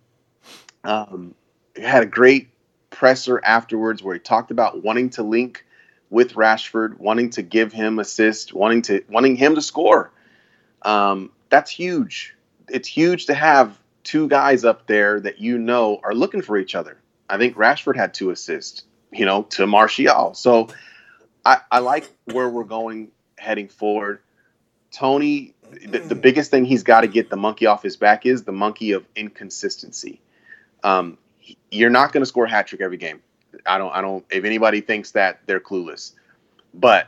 Um, had a great presser afterwards where he talked about wanting to link with Rashford, wanting to give him assist, wanting to wanting him to score. Um, that's huge. It's huge to have two guys up there that you know are looking for each other. I think Rashford had two assists, you know, to Martial. So I, I like where we're going heading forward. Tony, the, the biggest thing he's got to get the monkey off his back is the monkey of inconsistency. Um, you're not going to score a hat trick every game. I don't. I don't. If anybody thinks that, they're clueless. But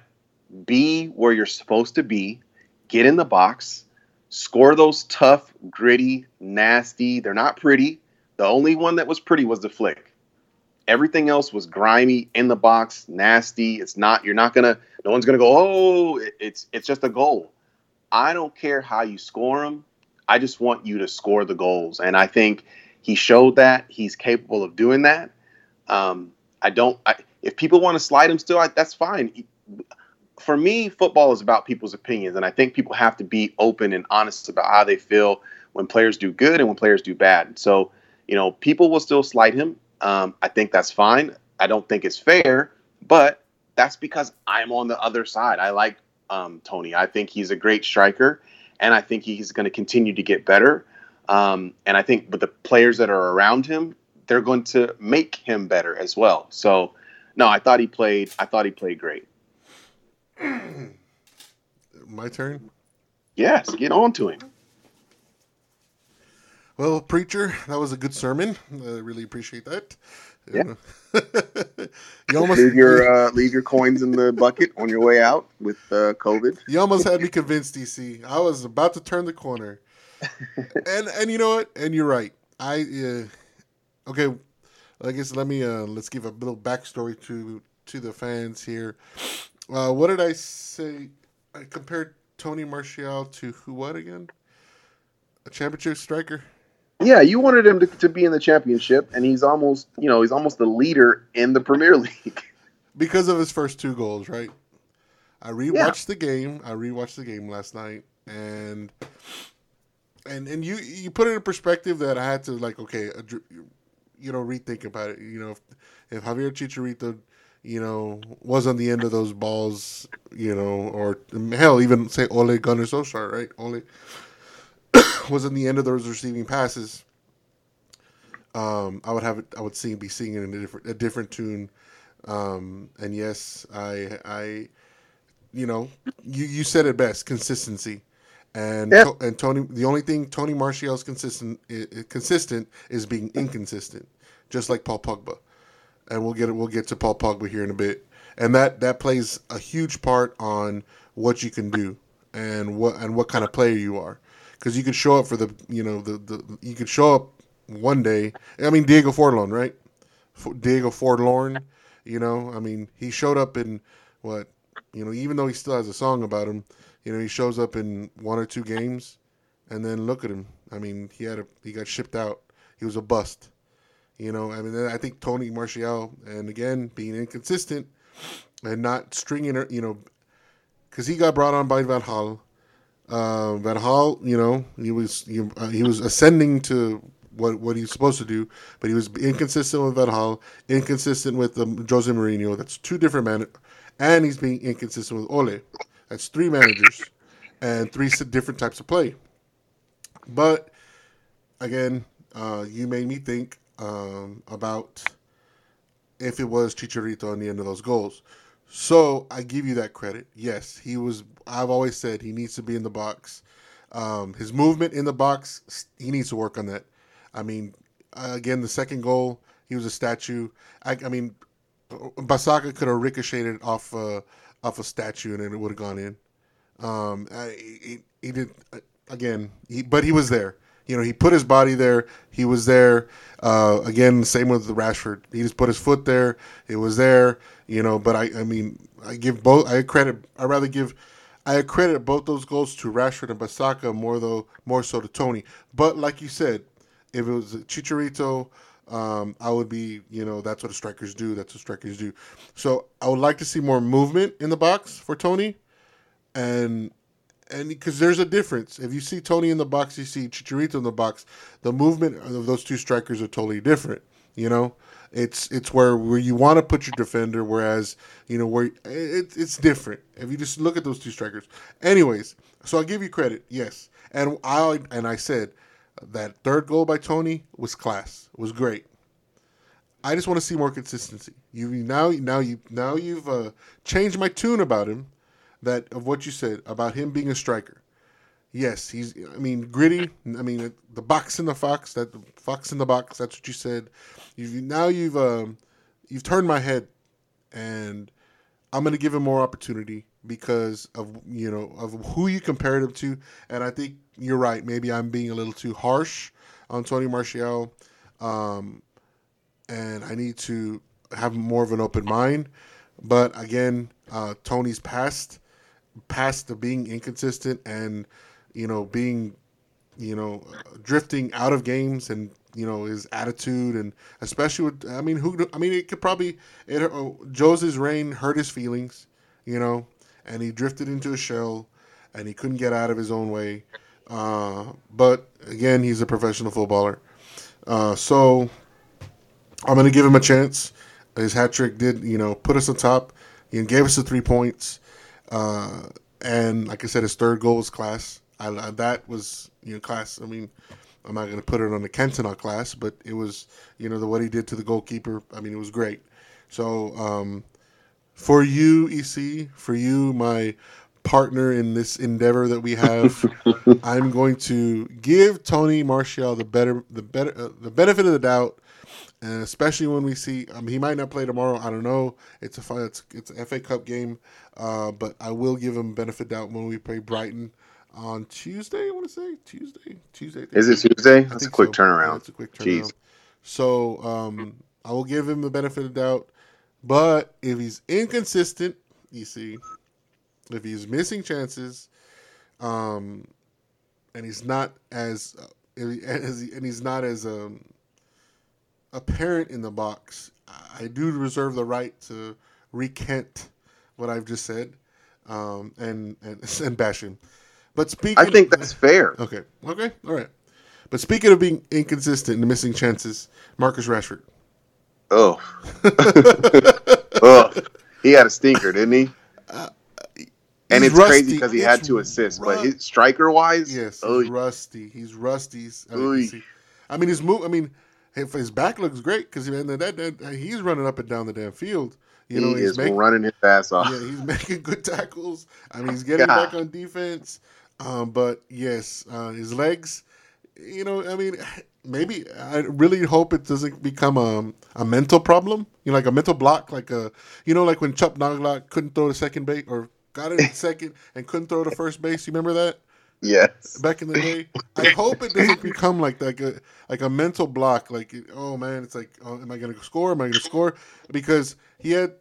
be where you're supposed to be. Get in the box. Score those tough, gritty, nasty. They're not pretty. The only one that was pretty was the flick. Everything else was grimy, in the box, nasty. It's not. You're not gonna. No one's gonna go. Oh, it's it's just a goal. I don't care how you score them. I just want you to score the goals, and I think he showed that he's capable of doing that. Um, I don't. I, if people want to slide him still, I, that's fine. For me, football is about people's opinions, and I think people have to be open and honest about how they feel when players do good and when players do bad. So, you know, people will still slide him. Um, I think that's fine. I don't think it's fair, but that's because I'm on the other side. I like um, Tony. I think he's a great striker, and I think he's going to continue to get better. Um, and I think, but the players that are around him, they're going to make him better as well. So, no, I thought he played. I thought he played great. My turn. Yes, get on to him. Well, preacher, that was a good sermon. I really appreciate that. Yeah. you almost leave your uh, leave your coins in the bucket on your way out with uh, COVID. You almost had me convinced, EC. I was about to turn the corner, and and you know what? And you're right. I uh, okay. I guess let me uh, let's give a little backstory to to the fans here. Uh, what did I say? I compared Tony Martial to who? What again? A championship striker. Yeah, you wanted him to, to be in the championship, and he's almost, you know, he's almost the leader in the Premier League because of his first two goals, right? I rewatched yeah. the game. I rewatched the game last night, and and and you you put it in perspective that I had to like, okay, uh, you know, rethink about it. You know, if, if Javier Chicharito, you know, was on the end of those balls, you know, or hell, even say Ole Gunnar Solskjaer, right? Ole was in the end of those receiving passes, um, I would have it. I would sing, be singing in a different, a different tune. Um, and yes, I, I, you know, you, you said it best: consistency. And yeah. and Tony, the only thing Tony Martial's consistent is, consistent is being inconsistent, just like Paul Pogba. And we'll get it. We'll get to Paul Pogba here in a bit. And that that plays a huge part on what you can do and what and what kind of player you are because you could show up for the you know the, the you could show up one day. I mean Diego Forlán, right? Diego Forlán, you know. I mean he showed up in what you know even though he still has a song about him, you know he shows up in one or two games, and then look at him. I mean he had a he got shipped out. He was a bust. You know, I mean, I think Tony Martial, and again, being inconsistent and not stringing, her, you know, because he got brought on by Van Gaal, uh, Gaal, you know, he was he, uh, he was ascending to what what he's supposed to do, but he was inconsistent with Van Gaal, inconsistent with um, Jose Mourinho. That's two different men, and he's being inconsistent with Ole. That's three managers and three different types of play. But again, uh, you made me think um, about if it was Chicharito on the end of those goals. So I give you that credit. Yes, he was. I've always said he needs to be in the box. Um, his movement in the box, he needs to work on that. I mean, again, the second goal, he was a statue. I, I mean, Bissaka could have ricocheted off uh, off a statue and it would have gone in. Um, he, he, did again, he, but he was there. You know, he put his body there. He was there. Uh, again, same with the Rashford. He just put his foot there. It was there. You know, but I, I mean, I give both. I credit. I rather give. I credit both those goals to Rashford and Bissaka more though, more so to Tony. But like you said, if it was Chicharito, um, I would be, you know, that's what strikers do. That's what strikers do. So I would like to see more movement in the box for Tony, and and because there's a difference. If you see Tony in the box, you see Chicharito in the box. The movement of those two strikers are totally different. You know, it's it's where where you want to put your defender, whereas you know where it, it's different. If you just look at those two strikers, anyways. So I'll give you credit, yes. And I and I said that third goal by Tony was class, was great. I just want to see more consistency. You now now you now you've uh, changed my tune about him that of what you said about him being a striker. Yes, he's. I mean, gritty. I mean, the box in the fox. That fox in the box. That's what you said. You've now you've um, you've turned my head, and I'm going to give him more opportunity because of you know of who you compared him to, and I think you're right. Maybe I'm being a little too harsh on Tony Martial, um, and I need to have more of an open mind. But again, uh, Tony's past past the being inconsistent and you know being you know drifting out of games and you know his attitude and especially with I mean who I mean it could probably it uh, Jose's reign hurt his feelings, you know, and he drifted into a shell and he couldn't get out of his own way. Uh, but again, he's a professional footballer, uh, so I'm gonna give him a chance. His hat trick did you know put us on top. He gave us the three points, uh, and like I said, his third goal was class. I, that was you know class. I mean, I'm not going to put it on the Cantona class, but it was, you know, the what he did to the goalkeeper. I mean, it was great. So um, for you, EC, for you, my partner in this endeavor that we have, I'm going to give Tony Martial the better, the better, uh, the benefit of the doubt, and especially when we see, mean, he might not play tomorrow. I don't know. It's a it's it's an FA Cup game, uh, but I will give him benefit doubt when we play Brighton on Tuesday. I want to say Tuesday. Tuesday. Is it Tuesday? That's a quick so. turnaround. Yeah, that's a quick turnaround. Jeez. So um, I will give him the benefit of doubt. But if he's inconsistent, you see, if he's missing chances, um, and he's not as, uh, as and he's not as um, apparent in the box, I do reserve the right to recant what I've just said um, and and and bash him. But speaking, I think that's fair. Okay, okay, all right. But speaking of being inconsistent and missing chances, Marcus Rashford. Oh, oh, he had a stinker, didn't he? Uh, and it's rusty. crazy because he it's had two assists, ru- but his striker wise, yes, he's rusty. He's rusty. I mean, I mean, his move. I mean, his back looks great because that, that, that, he's running up and down the damn field. You he know, he's making, running his ass off. Yeah, he's making good tackles. I mean, he's getting God. back on defense. Um, but yes, uh, his legs. You know, I mean, maybe I really hope it doesn't become a a mental problem. You know, like a mental block, like a you know, like when Chuck Knoblauch couldn't throw the second base or got it in second and couldn't throw the first base. You remember that? Yes. Back in the day, I hope it doesn't become like like a like a mental block. Like, oh man, it's like, oh, am I going to score? Am I going to score? Because he had,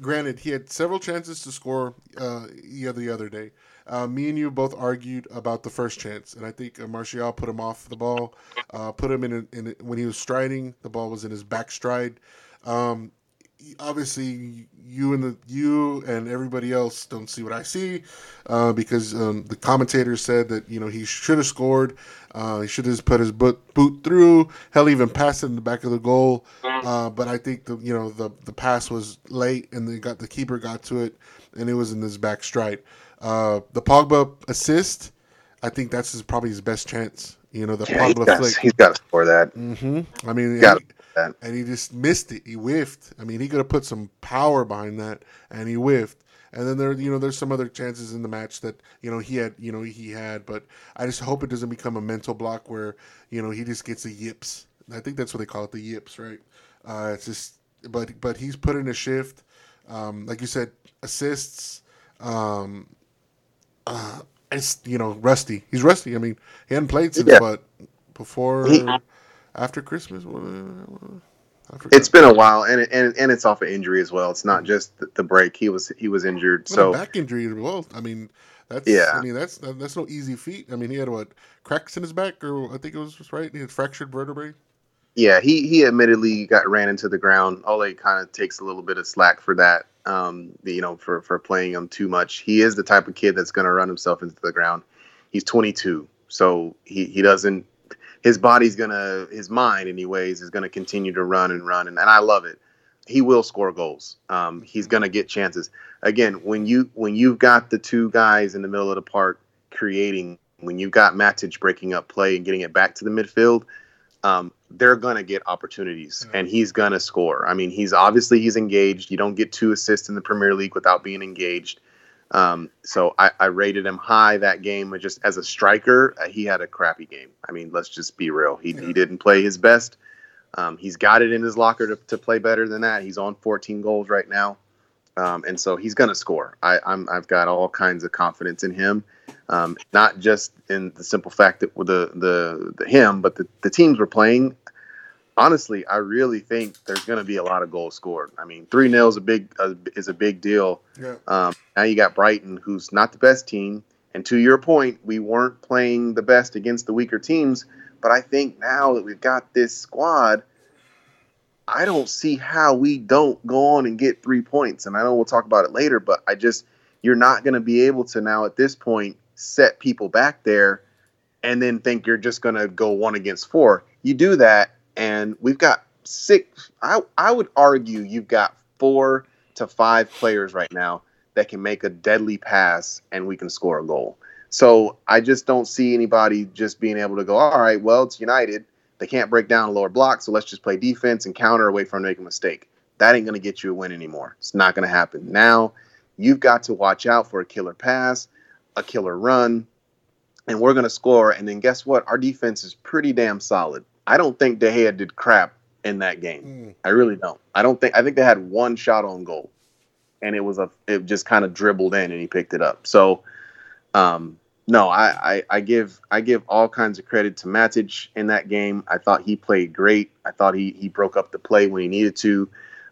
granted, he had several chances to score uh, the other the other day. Uh, me and you both argued about the first chance, and I think uh, Martial put him off the ball, uh, put him in, a, in a, when he was striding. The ball was in his back stride. Um, obviously, you and the you and everybody else don't see what I see uh, because um, the commentator said that you know he should have scored. Uh, he should have put his boot, boot through. Hell, even passed it in the back of the goal. Uh, but I think the you know the the pass was late, and they got the keeper got to it, and it was in his back stride. Uh, the Pogba assist, I think that's his, probably his best chance. You know, the yeah, Pogba he flick. He's got to score that. Mm-hmm. I mean, and he, and he just missed it. He whiffed. I mean, he could have put some power behind that, and he whiffed. And then there, you know, there's some other chances in the match that you know he had, you know, he had. But I just hope it doesn't become a mental block where you know he just gets the yips. I think that's what they call it, the yips, right? Uh, it's just, but but he's put in a shift. Um, like you said, assists. Um, uh, it's you know rusty. He's rusty. I mean, he hadn't played since yeah. but before he, after Christmas. It's been a while, and and and it's off of injury as well. It's not just the, the break. He was he was injured. so back injury as well. I mean, that's yeah. I mean, that's that's no easy feat. I mean, he had what cracks in his back, or I think it was right. He had fractured vertebrae. Yeah, he he admittedly got ran into the ground. Ole kind of takes a little bit of slack for that um, you know, for for playing him too much. He is the type of kid that's going to run himself into the ground. He's 22, so he he doesn't. His body's gonna, his mind, anyways, is gonna continue to run and run, and, and I love it. He will score goals. Um, he's gonna get chances. Again, when you when you've got the two guys in the middle of the park creating, when you've got Matic breaking up play and getting it back to the midfield, um, they're going to get opportunities and he's going to score. I mean, he's obviously he's engaged. You don't get two assists in the Premier League without being engaged. Um, so I, I rated him high that game. Just as a striker, uh, he had a crappy game. I mean, let's just be real. He, he didn't play his best. Um, he's got it in his locker to, to play better than that. He's on 14 goals right now. Um, and so he's going to score. I, I'm, I've got all kinds of confidence in him, um, not just in the simple fact that with the, the, the him, but the, the teams we're playing. Honestly, I really think there's going to be a lot of goals scored. I mean, three 0 is a big uh, is a big deal. Yeah. Um, now you got Brighton, who's not the best team, and to your point, we weren't playing the best against the weaker teams. But I think now that we've got this squad, I don't see how we don't go on and get three points. And I know we'll talk about it later, but I just you're not going to be able to now at this point set people back there and then think you're just going to go one against four. You do that, and we've got six. I I would argue you've got four to five players right now that can make a deadly pass and we can score a goal. So I just don't see anybody just being able to go, all right, well, it's United. They can't break down a lower block, so let's just play defense and counter away from making a mistake. That ain't going to get you a win anymore. It's not going to happen. Now you've got to watch out for a killer pass, a killer run, and we're going to score. And then guess what? Our defense is pretty damn solid. I don't think De Gea did crap in that game. Mm. I really don't. I don't think. I think they had one shot on goal, and it was a. It just kind of dribbled in, and he picked it up. So, um, no, I, I, I give I give all kinds of credit to Matic in that game. I thought he played great. I thought he he broke up the play when he needed to.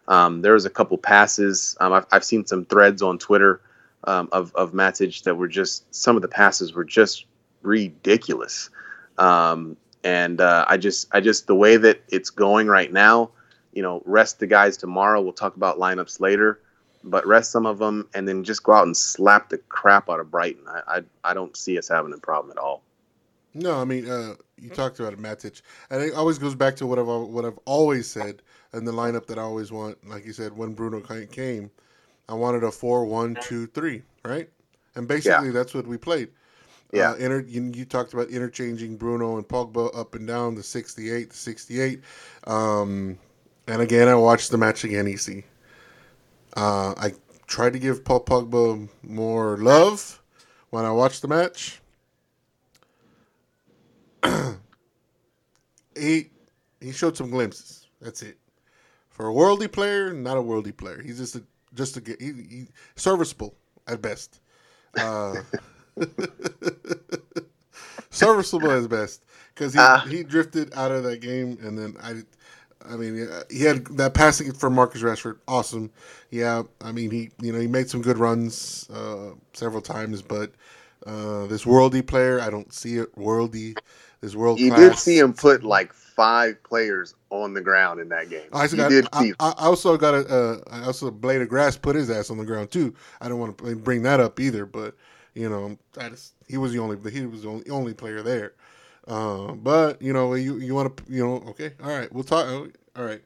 Um, there was a couple passes. Um, I've, I've seen some threads on Twitter um, of of Matic that were just some of the passes were just ridiculous. Um, and uh, I just I just the way that it's going right now, you know, rest the guys tomorrow. We'll talk about lineups later, but rest some of them and then just go out and slap the crap out of Brighton. I I, I don't see us having a problem at all. No, I mean, uh, you talked about it, Matic, and it always goes back to what I've what I've always said, and the lineup that I always want. Like you said, when Bruno came, I wanted a four-one-two-three, right? And basically, that's what we played. Yeah. Uh, inter- you, you talked about interchanging Bruno and Pogba up and down the 68, the 68. Um, and again, I watched the match again, EC. Uh, I tried to give Paul Pogba more love when I watched the match. he he showed some glimpses. That's it. For a worldly player, not a worldly player. He's just a just a he, he, serviceable at best. Uh, serviceable at best because he Ah. he drifted out of that game, and then I. I mean, uh, he had that passing for Marcus Rashford, awesome. Yeah, I mean, he you know he made some good runs uh, several times, but uh, this worldy player, I don't see it worldy. This world You did see him put like five players on the ground in that game. I also got. did I, see. I also got a. Uh, I also Blade of Grass put his ass on the ground too. I don't want to bring that up either, but you know, I just, he was the only. He was the only, only player there. Uh, but you know, you you want to you know, okay, all right, we'll talk. All right,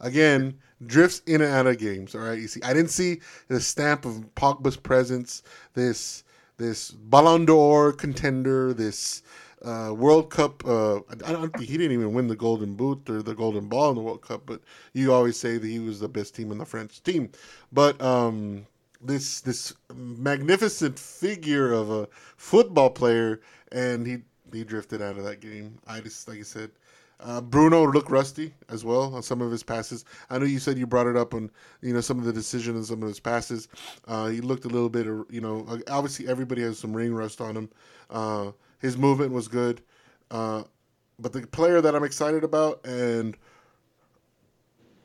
again, drifts in and out of games. All right, you see, I didn't see the stamp of Pogba's presence. This this Ballon d'Or contender. This uh, World Cup. Uh, I don't he didn't even win the Golden Boot or the Golden Ball in the World Cup, but you always say that he was the best team in the French team. But um, this this magnificent figure of a football player, and he he drifted out of that game. I just like I said. Uh, Bruno looked rusty as well on some of his passes. I know you said you brought it up on you know some of the decision and some of his passes. Uh, he looked a little bit, you know. Obviously, everybody has some ring rust on him. Uh, his movement was good, uh, but the player that I'm excited about and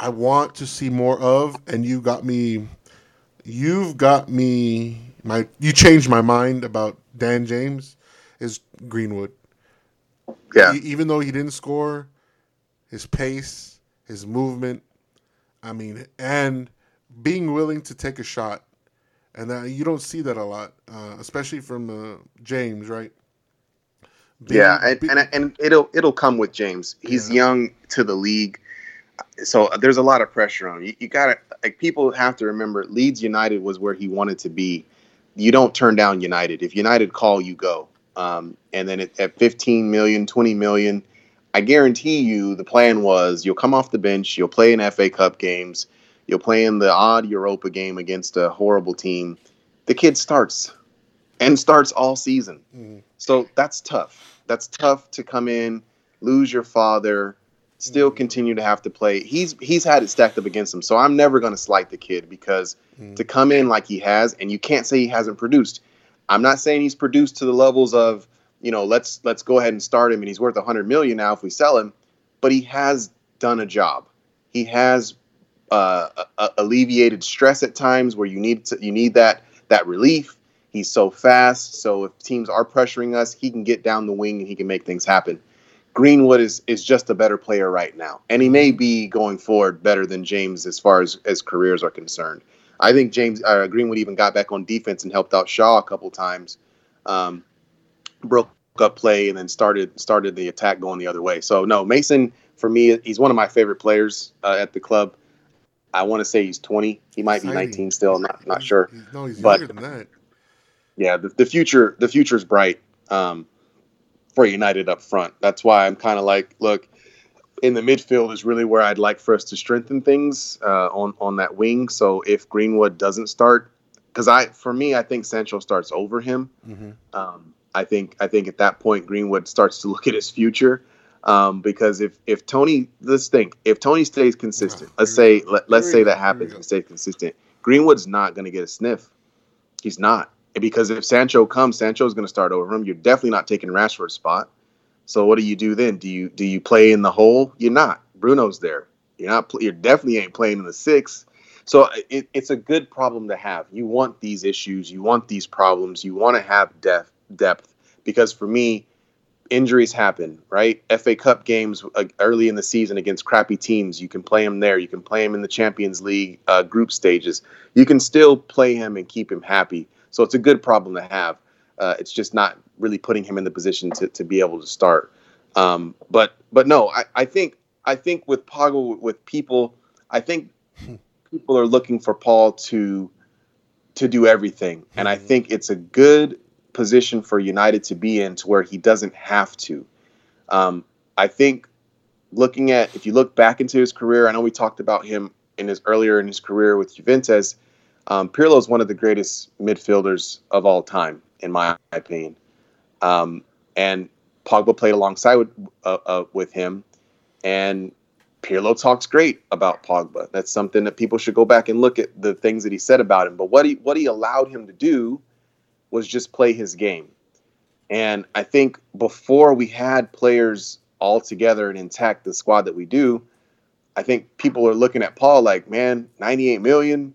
I want to see more of, and you got me, you've got me. My you changed my mind about Dan James is Greenwood. yeah, E- even though he didn't score, his pace, his movement, I mean, and being willing to take a shot, and that you don't see that a lot, uh, especially from uh, James, right? Being- yeah, and, be- and and it'll it'll come with James. He's Yeah. young to the league, so there's a lot of pressure on him. You, you got to like people have to remember Leeds United was where he wanted to be. You don't turn down United. If United call, you go. Um, and then at, at 15 million, 20 million, I guarantee you the plan was you'll come off the bench, you'll play in FA Cup games, you'll play in the odd Europa game against a horrible team. the kid starts and starts all season. So that's tough. That's tough to come in, lose your father, still continue to have to play. He's he's had it stacked up against him. So I'm never going to slight the kid because to come in like he has, and you can't say he hasn't produced. I'm not saying he's produced to the levels of you know let's let's go ahead and start him and he's worth 100 million now if we sell him, but he has done a job. He has uh, a- alleviated stress at times where you need to, you need that that relief. He's so fast, so if teams are pressuring us, he can get down the wing and he can make things happen. Greenwood is is just a better player right now, and he may be going forward better than James as far as as careers are concerned. I think James uh, Greenwood even got back on defense and helped out Shaw a couple times, um, broke up play and then started started the attack going the other way. So no, Mason for me, he's one of my favorite players uh, at the club. I want to say he's 20. He might be 19 still. Not not sure No, he's But- younger than that. yeah, the, the future the future is bright um, for United up front. That's why I'm kind of like, look, in the midfield is really where I'd like for us to strengthen things uh, on on that wing. So if Greenwood doesn't start, because I for me I think Sancho starts over him. Um, I think I think at that point Greenwood starts to look at his future. Um, because if if Tony, let's think, if Tony stays consistent, let's say let, let's say that happens and stay consistent, Greenwood's not going to get a sniff. He's not because if Sancho comes, Sancho is going to start over him. You're definitely not taking Rashford's spot. So what do you do then? Do you do you play in the hole? You're not. Bruno's there. You're not. You're definitely ain't playing in the six. So it, it's a good problem to have. You want these issues. You want these problems. You want to have depth. Depth because for me, injuries happen. Right? FA Cup games uh, early in the season against crappy teams. You can play him there. You can play him in the Champions League uh, group stages. You can still play him and keep him happy. So it's a good problem to have. Uh, it's just not really putting him in the position to, to be able to start. Um, but but no, I, I think I think with Pogba with people, I think people are looking for Paul to to do everything, and I think it's a good position for United to be in to where he doesn't have to. Um, I think looking at if you look back into his career, I know we talked about him in his earlier in his career with Juventus. Um, Pirlo is one of the greatest midfielders of all time, in my opinion. Um, and Pogba played alongside with, uh, uh, with him, and Pirlo talks great about Pogba. That's something that people should go back and look at the things that he said about him. But what he what he allowed him to do was just play his game. And I think before we had players all together and intact, the squad that we do, I think people are looking at Paul like, man, 98 million.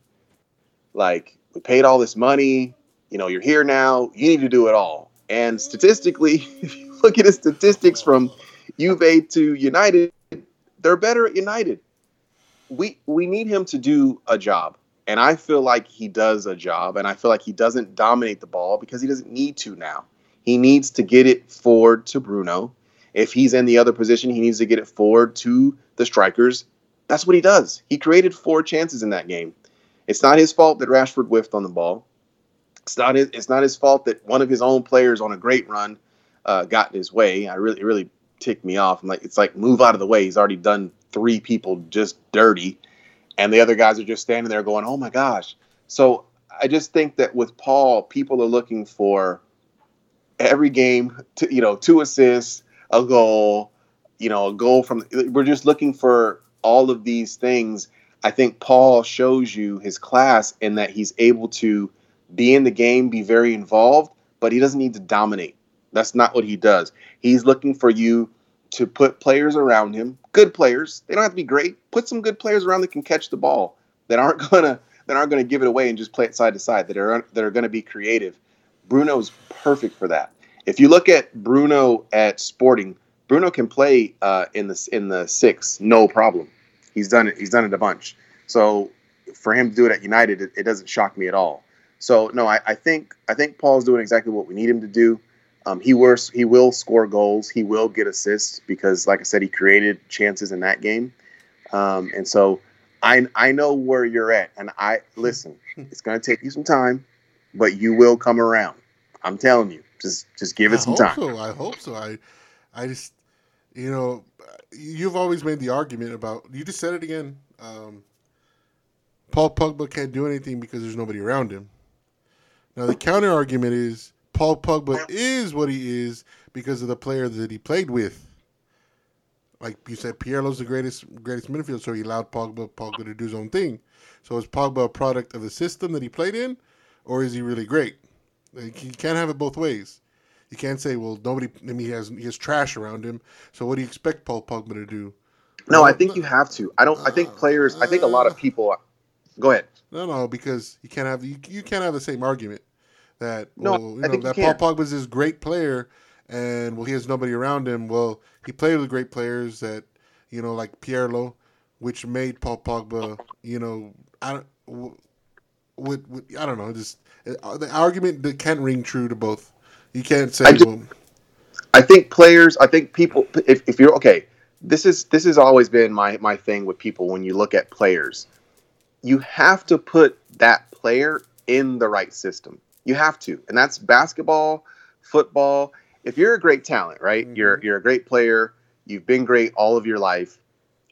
Like, we paid all this money. You know, you're here now. You need to do it all. And statistically, if you look at the statistics from Juve to United, they're better at United. We we need him to do a job. And I feel like he does a job, and I feel like he doesn't dominate the ball because he doesn't need to now. He needs to get it forward to Bruno. If he's in the other position, he needs to get it forward to the strikers. That's what he does. He created four chances in that game. It's not his fault that Rashford whiffed on the ball. It's not his, it's not his fault that one of his own players on a great run uh, got in his way. I really really ticked me off. I'm like, it's like move out of the way. He's already done three people just dirty, and the other guys are just standing there going, "Oh my gosh!" So I just think that with Paul, people are looking for every game, to, you know, two assists, a goal, you know, a goal from. We're just looking for all of these things. I think Paul shows you his class in that he's able to be in the game, be very involved, but he doesn't need to dominate. That's not what he does. He's looking for you to put players around him, good players. They don't have to be great. Put some good players around that can catch the ball, that aren't gonna that aren't gonna give it away and just play it side to side. That are that are gonna be creative. Bruno's perfect for that. If you look at Bruno at Sporting, Bruno can play uh, in the in the six, no problem. He's done it. He's done it a bunch. So for him to do it at United, it, it doesn't shock me at all. So no, I, I think I think Paul's doing exactly what we need him to do. Um, he works. He will score goals. He will get assists because, like I said, he created chances in that game. Um, and so I I know where you're at, and I listen. It's going to take you some time, but you will come around. I'm telling you. Just just give it I some time. So. I hope so. I, I just, you know, you've always made the argument about. You just said it again. Um, Paul Pogba can't do anything because there's nobody around him. Now the counter argument is Paul Pogba is what he is because of the player that he played with. Like you said, Pirlo's the greatest greatest midfield, so he allowed Pogba Pogba to do his own thing. So is Pogba a product of the system that he played in, or is he really great? Like, you can't have it both ways. You can't say, well, nobody. I mean, he has he has trash around him. So what do you expect Paul Pogba to do? No, I think you have to. I don't. I think players. I think a lot of people. Go ahead. No, no, because you can't have you, you can't have the same argument that No, well, you I know, you that can. Paul Pogba's this great player, and well, he has nobody around him. Well, he played with great players that you know, like Pirlo, which made Paul Pogba, you know, I don't, with, with I don't know, just uh, the argument that can't ring true to both. You can't say, I just- I think players. I think people. If, if you're okay, this is this has always been my my thing with people. When you look at players, you have to put that player in the right system. You have to, and that's basketball, football. If you're a great talent, right? You're you're a great player. You've been great all of your life,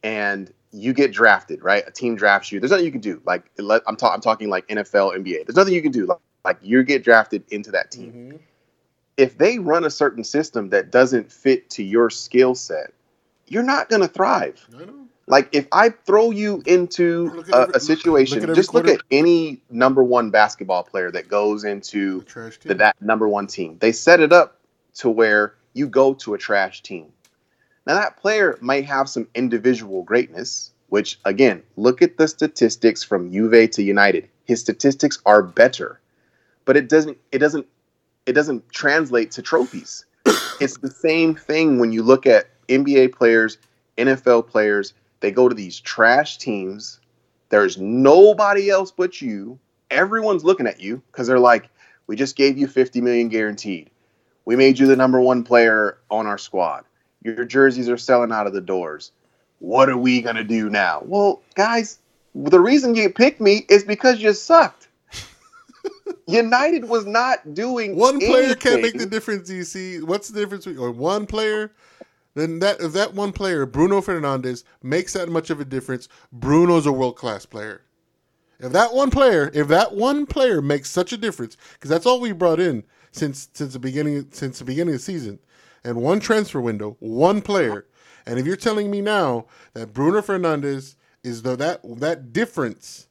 and you get drafted, right? A team drafts you. There's nothing you can do. Like I'm, ta- I'm talking like NFL, NBA. There's nothing you can do. Like, like you get drafted into that team mhm. If they run a certain system that doesn't fit to your skill set, you're not going to thrive. I know. Like if I throw you into a, every- a situation, look just look quarter- at any number one basketball player that goes into The the, that number one team. They set it up to where you go to a trash team. Now that player might have some individual greatness, which again, look at the statistics from Juve to United. His statistics are better, but it doesn't it doesn't it doesn't translate to trophies. it's the same thing when you look at NBA players, NFL players, they go to these trash teams. There's nobody else but you. Everyone's looking at you because they're like, we just gave you 50 million guaranteed. We made you the number one player on our squad. Your jerseys are selling out of the doors. What are we going to do now? Well, guys, the reason you picked me is because you sucked. United was not doing One player can't make the difference. You see, what's the difference? Between, or one player, then that if that one player, Bruno Fernandes, makes that much of a difference, Bruno's a world class player. If that one player, if that one player makes such a difference, because that's all we brought in since since the beginning since the beginning of the season, and one transfer window, one player, and if you're telling me now that Bruno Fernandes is the that that difference,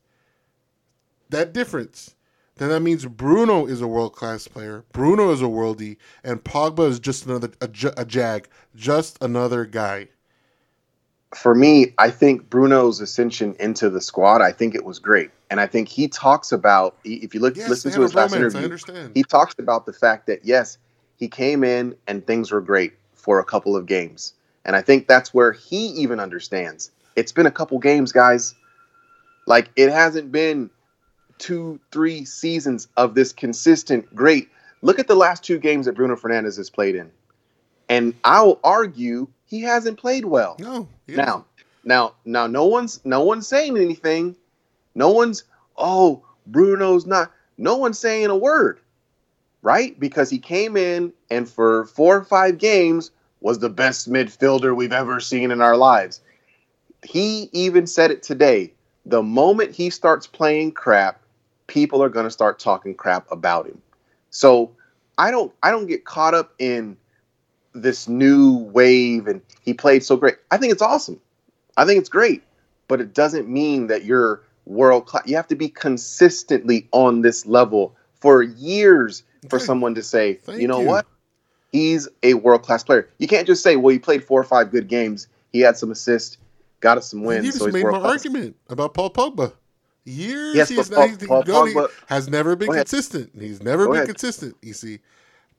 that difference, then that means Bruno is a world class player. Bruno is a worldie, and Pogba is just another a, a jag, just another guy. for me, I think Bruno's ascension into the squad, I think it was great. And I think he talks about, if you look, Yes, listen to his last romance, interview, understand. he talks about the fact that, yes, he came in and things were great for a couple of games. And I think that's where he even understands. It's been a couple games, guys. Like, it hasn't been two, three seasons of this consistent great. Look at the last two games that Bruno Fernandes has played in. And I'll argue he hasn't played well. No, Now, now, now, no one's no one's saying anything. No one's oh Bruno's not. No one's saying a word, right? Because he came in and for four or five games was the best midfielder we've ever seen in our lives. He even said it today. The moment he starts playing crap, people are going to start talking crap about him. So I don't I don't get caught up in this new wave and he played so great. I think it's awesome. I think it's great, but it doesn't mean that you're world class. You have to be consistently on this level for years for Okay. someone to say, Thank you know you. what? He's a world class player. You can't just say, well, he played four or five good games. He had some assists, got us some you wins. just so made my class. argument about Paul Pogba. Years Yes, he's not, he's, Paul Pogba- has never been ahead. consistent. He's never Go been ahead. consistent. You see,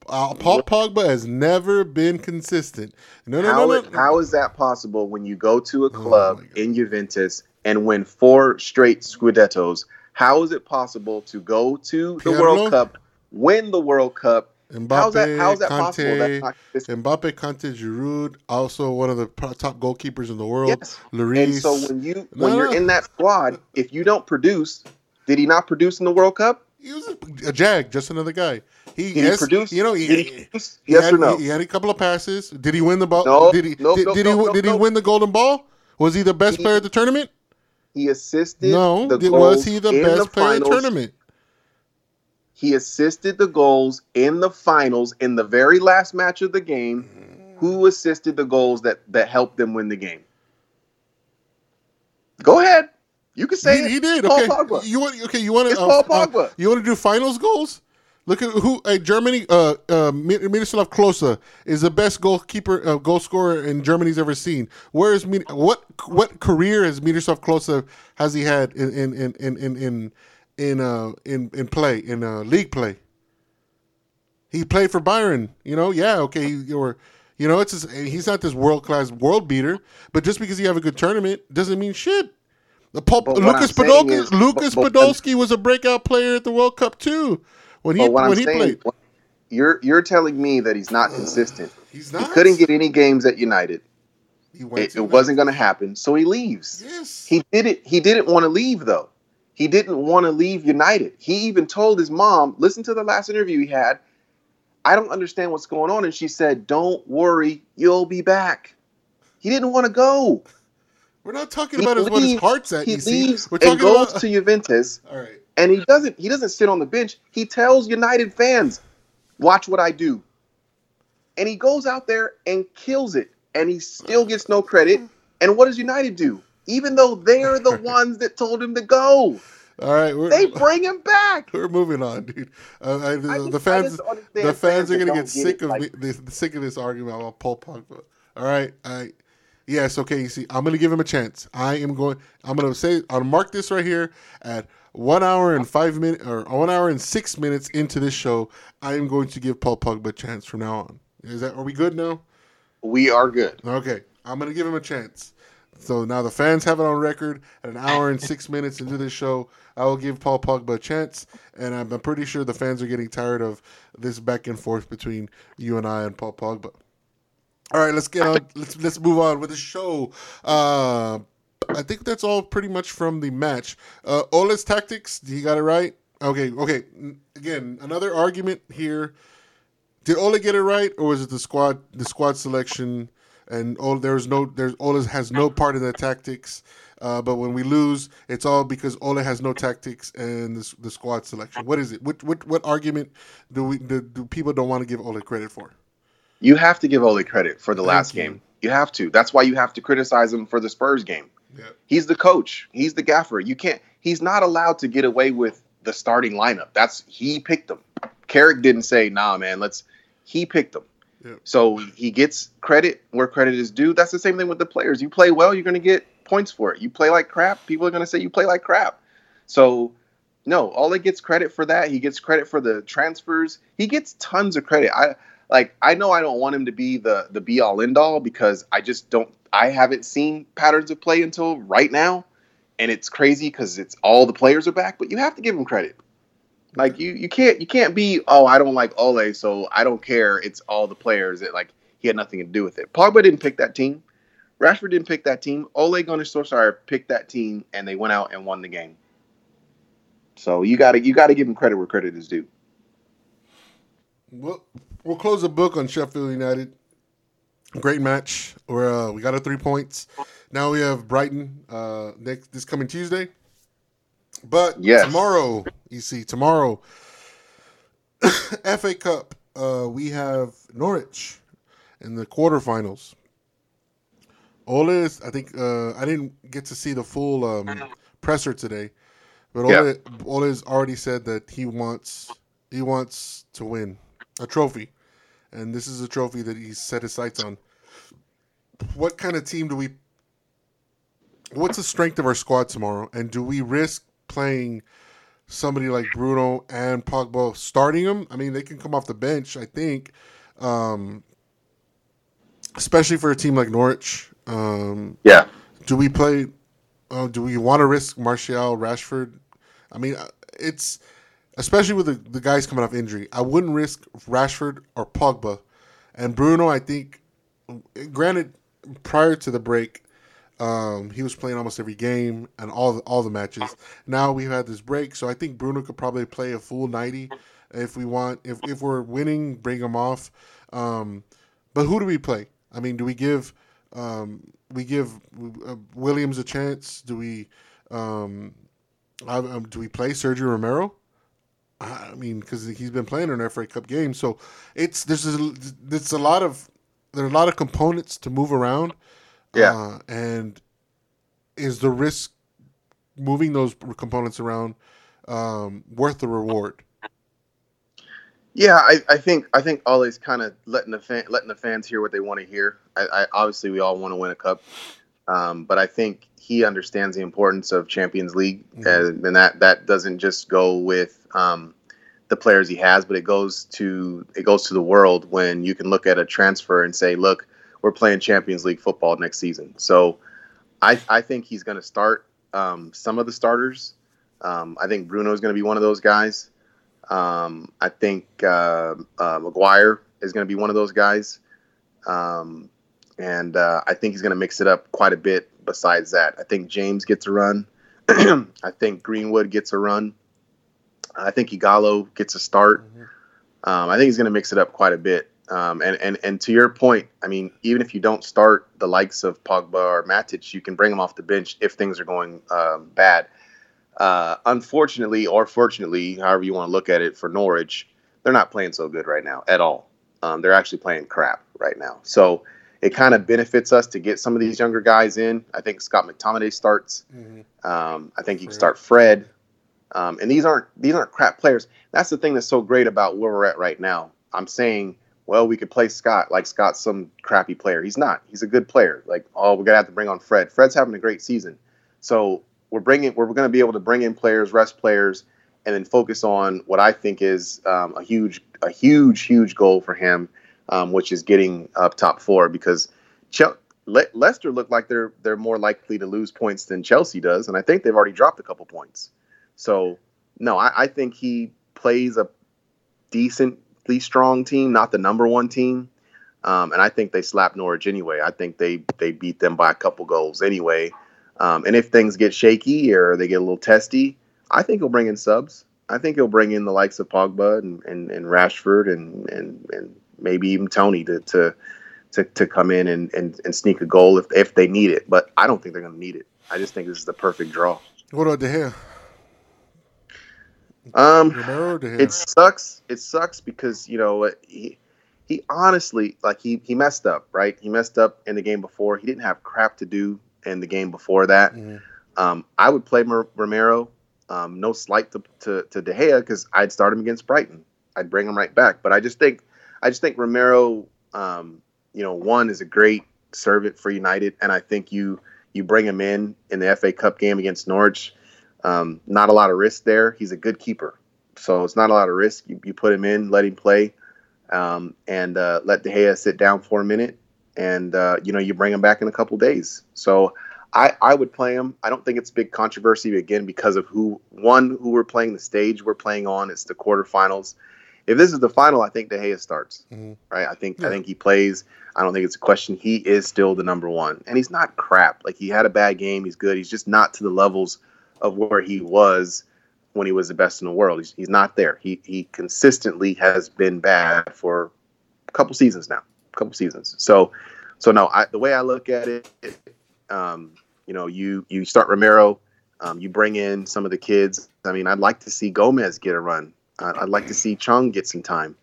uh, Paul Pogba has never been consistent. No, no, how, no, no. how is that possible when you go to a Oh club God. in Juventus and win four straight Scudettos? How is it possible to go to the Pirlo? World Cup, win the World Cup? Mbappe, how's that? How's that Conte, possible? That's Mbappe, Conte, Giroud, also one of the top goalkeepers in the world. yes. Lloris. And so when you No, when you're no. in that squad, if you don't produce, did he not produce in the World Cup? he was a, a jag, just another guy. He, Did he produce? You know, he, he he- Yes had, or no? He, had a couple of passes. Did he win the ball? No, did he? no, did, no, did he? did he win the golden ball? Was he the best player at the tournament? He assisted. No. the Did, was he the best player in the tournament? He assisted the goals in the finals in the very last match of the game. Who assisted the goals that that helped them win the game? Go ahead. You can say he, he did. Paul Okay, Pogba. you want okay? You want It's to Paul Pogba. you want to do finals goals? Look at who uh, Germany. Uh, uh, Mi- Miroslav Klose is the best goalkeeper, uh, goal scorer in Germany's ever seen. Where is what what career has Miroslav Klose has he had in in in in in in in, uh, in, in play in uh, league play? He played for Bayern, You know, yeah, okay, he, or you know, it's just, he's not this world class world beater, but just because you have a good tournament doesn't mean shit. The what Lucas Podolski, is- Lucas but- but- Podolski was a breakout player at the World Cup too. When he when I'm he saying, played, you're you're telling me that he's not consistent. he's not. He couldn't get any games at United. He went It, it wasn't going to happen, so he leaves. Yes. He didn't. He didn't want to leave though. He didn't want to leave United. He even told his mom, "Listen to the last interview he had. I don't understand what's going on." And she said, "Don't worry, you'll be back." He didn't want to go. We're not talking He about his, what his heart's at. He leaves we're and goes about. to Juventus, all right. and he doesn't. He doesn't sit on the bench. He tells United fans, "Watch what I do," and he goes out there and kills it, and he still gets no credit. And what does United do? Even though they're the ones that told him to go, All right. They bring him back. we're moving on, dude. Uh, I, the, I the just- I fans, the fans are gonna get sick it, of like- me, this, sick of this argument about Paul Pogba. All right, I yes, okay. You see, I'm gonna give him a chance. I am going. I'm gonna say. I'll mark this right here at one hour and five minutes, or one hour and six minutes into this show. I am going to give Paul Pogba a chance from now on. Is that? Are we good now? We are good. Okay, I'm gonna give him a chance. So now the fans have it on record. At an hour and six minutes into this show, I will give Paul Pogba a chance, and I'm, pretty sure the fans are getting tired of this back and forth between you and I and Paul Pogba. All right, let's get on. Let's let's move on with the show. Uh, I think that's all pretty much from the match. Uh, Ole's tactics, he got it right. Okay, okay. Again, another argument here. Did Ole get it right, or was it the squad the squad selection? And Ole, there's no there's Ole has no part in the tactics. Uh, but when we lose, it's all because Ole has no tactics and the, the squad selection. What is it? What what what argument do we do, do people don't want to give Ole credit for? You have to give Ole credit for the Thank last you. game. You have to. That's why you have to criticize him for the Spurs game. Yeah. He's the coach. He's the gaffer. You can't. He's not allowed to get away with the starting lineup. That's he picked them. Carrick didn't say, "Nah, man, let's." He picked them. So he gets credit where credit is due. That's the same thing with the players. You play well, you're going to get points for it. You play like crap, people are going to say you play like crap. So no, Ole gets credit for that. He gets credit for the transfers. He gets tons of credit. I like I know I don't want him to be the the be all end all because I just don't I haven't seen patterns of play until right now. And it's crazy because it's all the players are back, but you have to give him credit. Like you you can't you can't be, oh, I don't like Ole, so I don't care. It's all the players that like he had nothing to do with it. Pogba didn't pick that team. Rashford didn't pick that team. Ole Gunnar Solskjaer picked that team and they went out and won the game. So you gotta you gotta give him credit where credit is due. We'll, we'll close the book on Sheffield United. Great match. We're, uh, we got our three points. Now we have Brighton uh, next this coming Tuesday. But Yes. tomorrow, you see, tomorrow, FA Cup, uh, we have Norwich in the quarterfinals. Ole is, I think, uh, I didn't get to see the full um, presser today, but Ole, Yeah. Ole has already said that he wants he wants to win a trophy, and this is a trophy that he's set his sights on. What kind of team do we? What's the strength of our squad tomorrow, and do we risk playing somebody like Bruno and Pogba starting them? I mean, they can come off the bench, I think, um, especially for a team like Norwich. Um, Yeah. do we play? Uh, do we want to risk Martial, Rashford? I mean, uh, it's especially with the, the guys coming off injury. I wouldn't risk Rashford or Pogba, and Bruno. I think, granted, prior to the break, um, he was playing almost every game and all the, all the matches. Now we've had this break, so I think Bruno could probably play a full ninety if we want. If if we're winning, bring him off. Um, but who do we play? I mean, do we give um, we give uh, Williams a chance? Do we um, I- um, do we play Sergio Romero? I mean, because he's been playing in an FA Cup game, so it's there's a, it's a lot of there are a lot of components to move around. Yeah. uh, and is the risk moving those components around um, worth the reward? Yeah, I, I think I think Ole's kind of letting the fan, letting the fans hear what they want to hear. I, I obviously we all want to win a cup, um, but I think he understands the importance of Champions League, Mhm. and, and that that doesn't just go with um, the players he has, but it goes to it goes to the world when you can look at a transfer and say, look, we're playing Champions League football next season. So I I think he's going to start um, some of the starters. Um, I think Bruno is going to be one of those guys. Um, I think uh, uh, Maguire is going to be one of those guys, um, and uh, I think he's going to mix it up quite a bit. Besides that, I think James gets a run. I think Greenwood gets a run. I think Ighalo gets a start. Um, I think he's going to mix it up quite a bit. Um, and, and and to your point, I mean, even if you don't start the likes of Pogba or Matic, you can bring them off the bench if things are going um, bad. Uh, unfortunately, or fortunately, however you want to look at it, for Norwich, they're not playing so good right now at all. Um, they're actually playing crap right now. So it kind of benefits us to get some of these younger guys in. I think Scott McTominay starts. Um, I think you can start Fred. Um, and these aren't these aren't crap players. That's the thing that's so great about where we're at right now. I'm saying, well, we could play Scott like Scott's some crappy player. He's not. He's a good player. Like, oh, we're gonna have to bring on Fred. Fred's having a great season. So we're bringing we're to be able to bring in players, rest players, and then focus on what I think is um, a huge a huge huge goal for him, um, which is getting up top four because Chel- Le- Leicester look like they're they're more likely to lose points than Chelsea does, and I think they've already dropped a couple points. So no, I, I think he plays a decently strong team, not the number one team. Um, and I think they slap Norwich anyway. I think they they beat them by a couple goals anyway. Um, and if things get shaky or they get a little testy, I think he'll bring in subs. I think he'll bring in the likes of Pogba and, and, and Rashford and, and, and maybe even Tony to to, to, to come in and, and, and sneak a goal if, if they need it. But I don't think they're going to need it. I just think this is the perfect draw. What about De Gea? Um, Romero or De Gea? it sucks. It sucks because you know he he honestly like he he messed up, right? He messed up in the game before. He didn't have crap to do in the game before that. Mhm. Um, I would play Mer- Romero. Um, no slight to to, to De Gea because I'd start him against Brighton. I'd bring him right back. But I just think I just think Romero, um, you know, one is a great servant for United, and I think you you bring him in in the FA Cup game against Norwich. Um, not a lot of risk there. He's a good keeper, so it's not a lot of risk. You, you put him in, let him play, um, and uh, let De Gea sit down for a minute, and uh, you know you bring him back in a couple days. So I, I would play him. I don't think it's big controversy again because of who one who we're playing the stage we're playing on. It's the quarterfinals. If this is the final, I think De Gea starts. Mhm. Right? I think Yeah. I think he plays. I don't think it's a question. He is still the number one, and he's not crap. Like he had a bad game. He's good. He's just not to the levels of where he was when he was the best in the world. He's, he's not there. He he consistently has been bad for a couple seasons now. A couple seasons. So so no, I, the way I look at it, um, you know, you you start Romero, um, you bring in some of the kids. I mean, I'd like to see Gomez get a run. I'd, I'd like to see Chung get some time.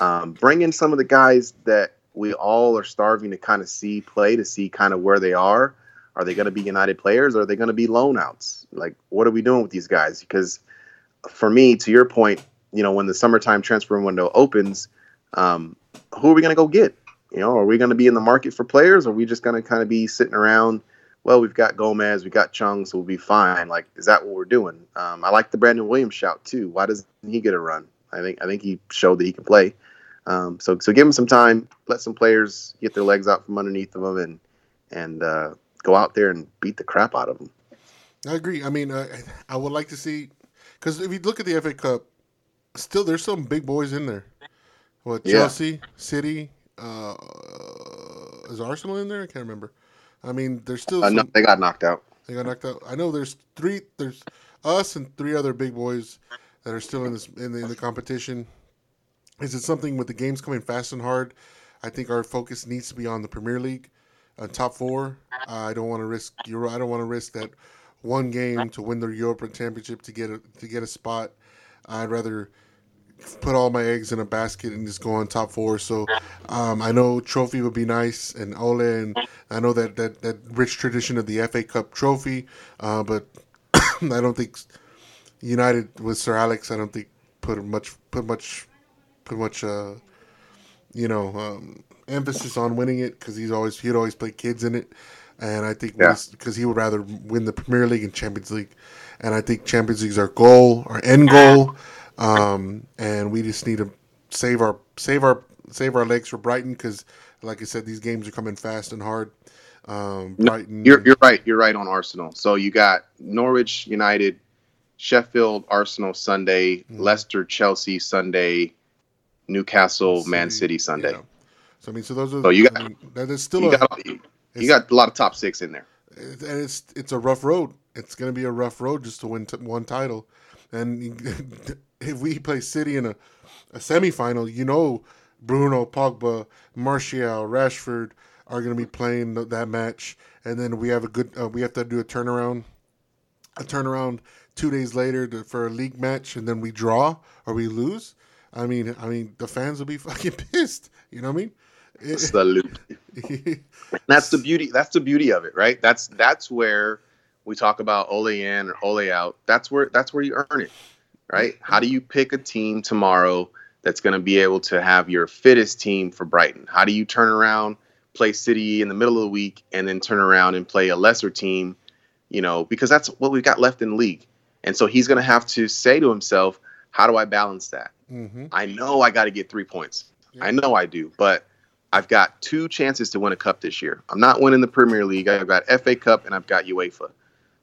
Um, bring in some of the guys that we all are starving to kind of see play to see kind of where they are. Are they going to be United players? Or are they going to be loan outs? Like, what are we doing with these guys? Because for me, to your point, you know, when the summertime transfer window opens, um, who are we going to go get? You know, are we going to be in the market for players? Or are we just going to kind of be sitting around? Well, we've got Gomez, we got Chung, so we'll be fine. Like, is that what we're doing? Um, I like the Brandon Williams shout too. Why doesn't he get a run? I think I think he showed that he can play. Um, so so give him some time, let some players get their legs out from underneath of them, and and uh, go out there and beat the crap out of them. I agree. I mean, uh, I would like to see because if you look at the FA Cup, still there's some big boys in there. What Yeah. Chelsea, City, uh, is Arsenal in there? I can't remember. I mean, there's still Uh, some, no, they got knocked out. they got knocked out. I know there's three. There's us and three other big boys that are still in this in the, in the competition. Is it something with the games coming fast and hard? I think our focus needs to be on the Premier League, top four. I don't want to risk Euro. I don't want to risk that one game to win the European Championship to get a to get a spot. I'd rather put all my eggs in a basket and just go on top four. So um, I know trophy would be nice, and Ole, and I know that that, that rich tradition of the FA Cup trophy, uh, but I don't think United with Sir Alex. I don't think put much put much put much uh, you know um, emphasis on winning it because he's always he'd always play kids in it, and I think Yeah. because he would rather win the Premier League and Champions League, and I think Champions League is our goal, our end goal, um, and we just need to save our save our save our legs for Brighton because, like I said, these games are coming fast and hard. Um, No, Brighton, You're you're right. You're right on Arsenal. So you got Norwich United, Sheffield, Arsenal Sunday, Mhm. Leicester, Chelsea Sunday, Newcastle, Man City Sunday. yeah. So I mean, so those are. So you I got- mean, that is still You a, got you got a lot of top six in there. It- and it's it's a rough road. It's going to be a rough road just to win t- one title. And if we play City in a, a semifinal, you know, Bruno, Pogba, Martial, Rashford are going to be playing th- that match. And then we have a good. Uh, we have to do a turnaround, a turnaround two days later to, for a league match, and then we draw or we lose. I mean, I mean, the fans will be fucking pissed. You know what I mean? Salute. That's the beauty. That's the beauty of it, right? That's that's where we talk about Ole in or Ole out. That's where that's where you earn it, right? How do you pick a team tomorrow that's going to be able to have your fittest team for Brighton? How do you turn around, play City in the middle of the week, and then turn around and play a lesser team? You know, because that's what we've got left in the league, and so he's going to have to say to himself, "How do I balance that? Mhm. I know I got to get three points. Yeah. I know I do, but I've got two chances to win a cup this year. I'm not winning the Premier League. I've got FA Cup and I've got UEFA.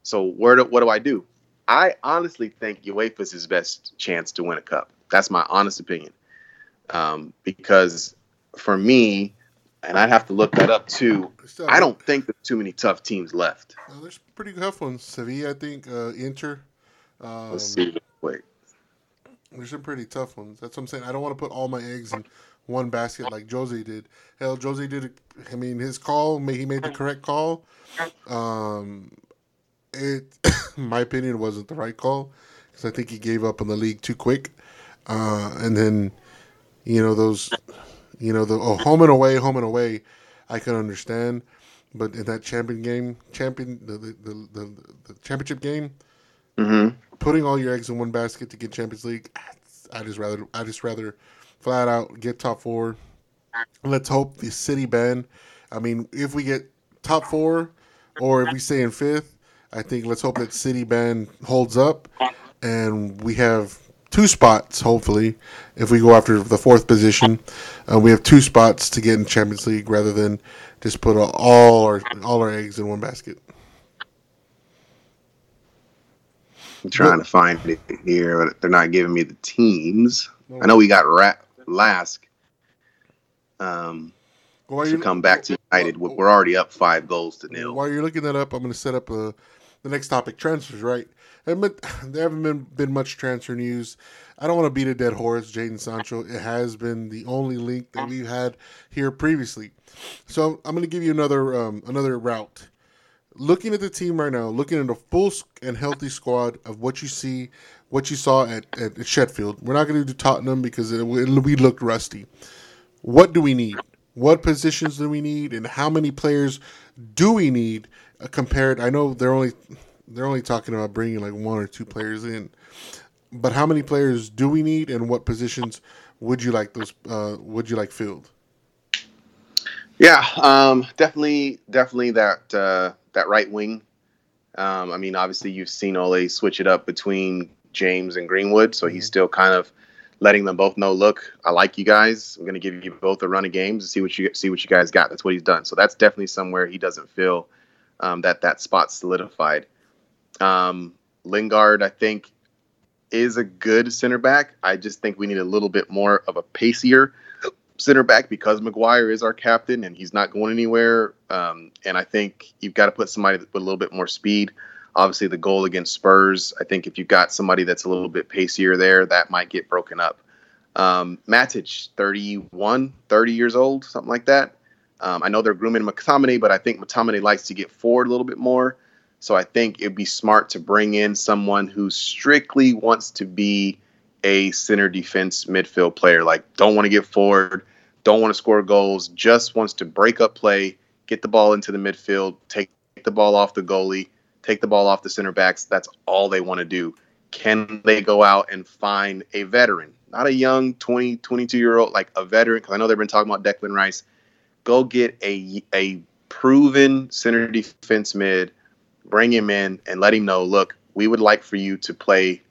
So where do, what do I do? I honestly think UEFA's his best chance to win a cup. That's my honest opinion. Um, because for me, and I'd have to look that up too. Still, I don't think there's too many tough teams left. Uh, there's pretty tough ones. Sevilla, I think. Uh, Inter. Um, Let's see. Wait. There's some pretty tough ones. That's what I'm saying. I don't want to put all my eggs in one basket like Jose did. Hell, Jose did. I mean, his call. He made the correct call. Um, it, my opinion, wasn't the right call because I think he gave up on the league too quick. Uh, and then, you know those, you know the oh, home and away, home and away, I can understand. But in that champion game, champion the the, the, the, the championship game, hmm putting all your eggs in one basket to get Champions League, I just rather I just rather flat out get top four. Let's hope the city band. I mean, if we get top four, or if we stay in fifth, I think let's hope that city band holds up, and we have two spots. Hopefully, if we go after the fourth position, uh, we have two spots to get in Champions League rather than just put all our all our eggs in one basket. I'm trying to find it here, but they're not giving me the teams. I know we got Ra- Lask. Um, While to come back to United. We're we're already up five goals to nil. While you're looking that up, I'm going to set up uh, the next topic: transfers. Right? And there haven't been been much transfer news. I don't want to beat a dead horse. Jadon Sancho. It has been the only link that we've had here previously. So I'm going to give you another um, another route. Looking at the team right now, looking at a full and healthy squad of what you see, what you saw at, at Sheffield. We're not going to do Tottenham because it, we looked rusty. What do we need? What positions do we need, and how many players do we need uh, compared? I know they're only they're only talking about bringing like one or two players in, but how many players do we need, and what positions would you like those? Uh, would you like filled? Yeah, um, definitely, definitely that uh, that right wing. Um, I mean, obviously, you've seen Ole switch it up between James and Greenwood, so he's still kind of letting them both know, look, I like you guys. I'm going to give you both a run of games and see what you see what you guys got. That's what he's done. So that's definitely somewhere he doesn't feel um, that that spot solidified. Um, Lingard, I think, is a good center back. I just think we need a little bit more of a pacier center back because Maguire is our captain and he's not going anywhere. Um, and I think you've got to put somebody with a little bit more speed. Obviously, the goal against Spurs, I think if you've got somebody that's a little bit pacier there, that might get broken up. Um, Matic, 31, 30 years old, something like that. Um, I know they're grooming McTominay, but I think McTominay likes to get forward a little bit more. So I think it'd be smart to bring in someone who strictly wants to be a center defense midfield player. Like, don't want to get forward, don't want to score goals, just wants to break up play, get the ball into the midfield, take the ball off the goalie, take the ball off the center backs. That's all they want to do. Can they go out and find a veteran, not a young 20, 22 year old, like a veteran? Because I know they've been talking about Declan Rice. Go get a a proven center defense mid, bring him in, and let him know. Look, we would like for you to play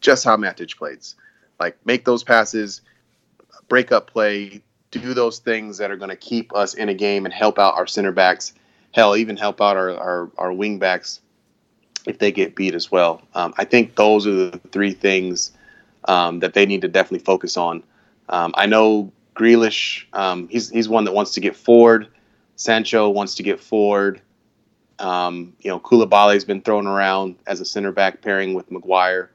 just how Matic plays. Like make those passes, break up play, do those things that are going to keep us in a game and help out our center backs. Hell, even help out our our, our wing backs if they get beat as well. Um, I think those are the three things um, that they need to definitely focus on. Um, I know Grealish, um, he's he's one that wants to get forward. Sancho wants to get forward. Um, you know, Koulibaly's been thrown around as a center back pairing with Maguire.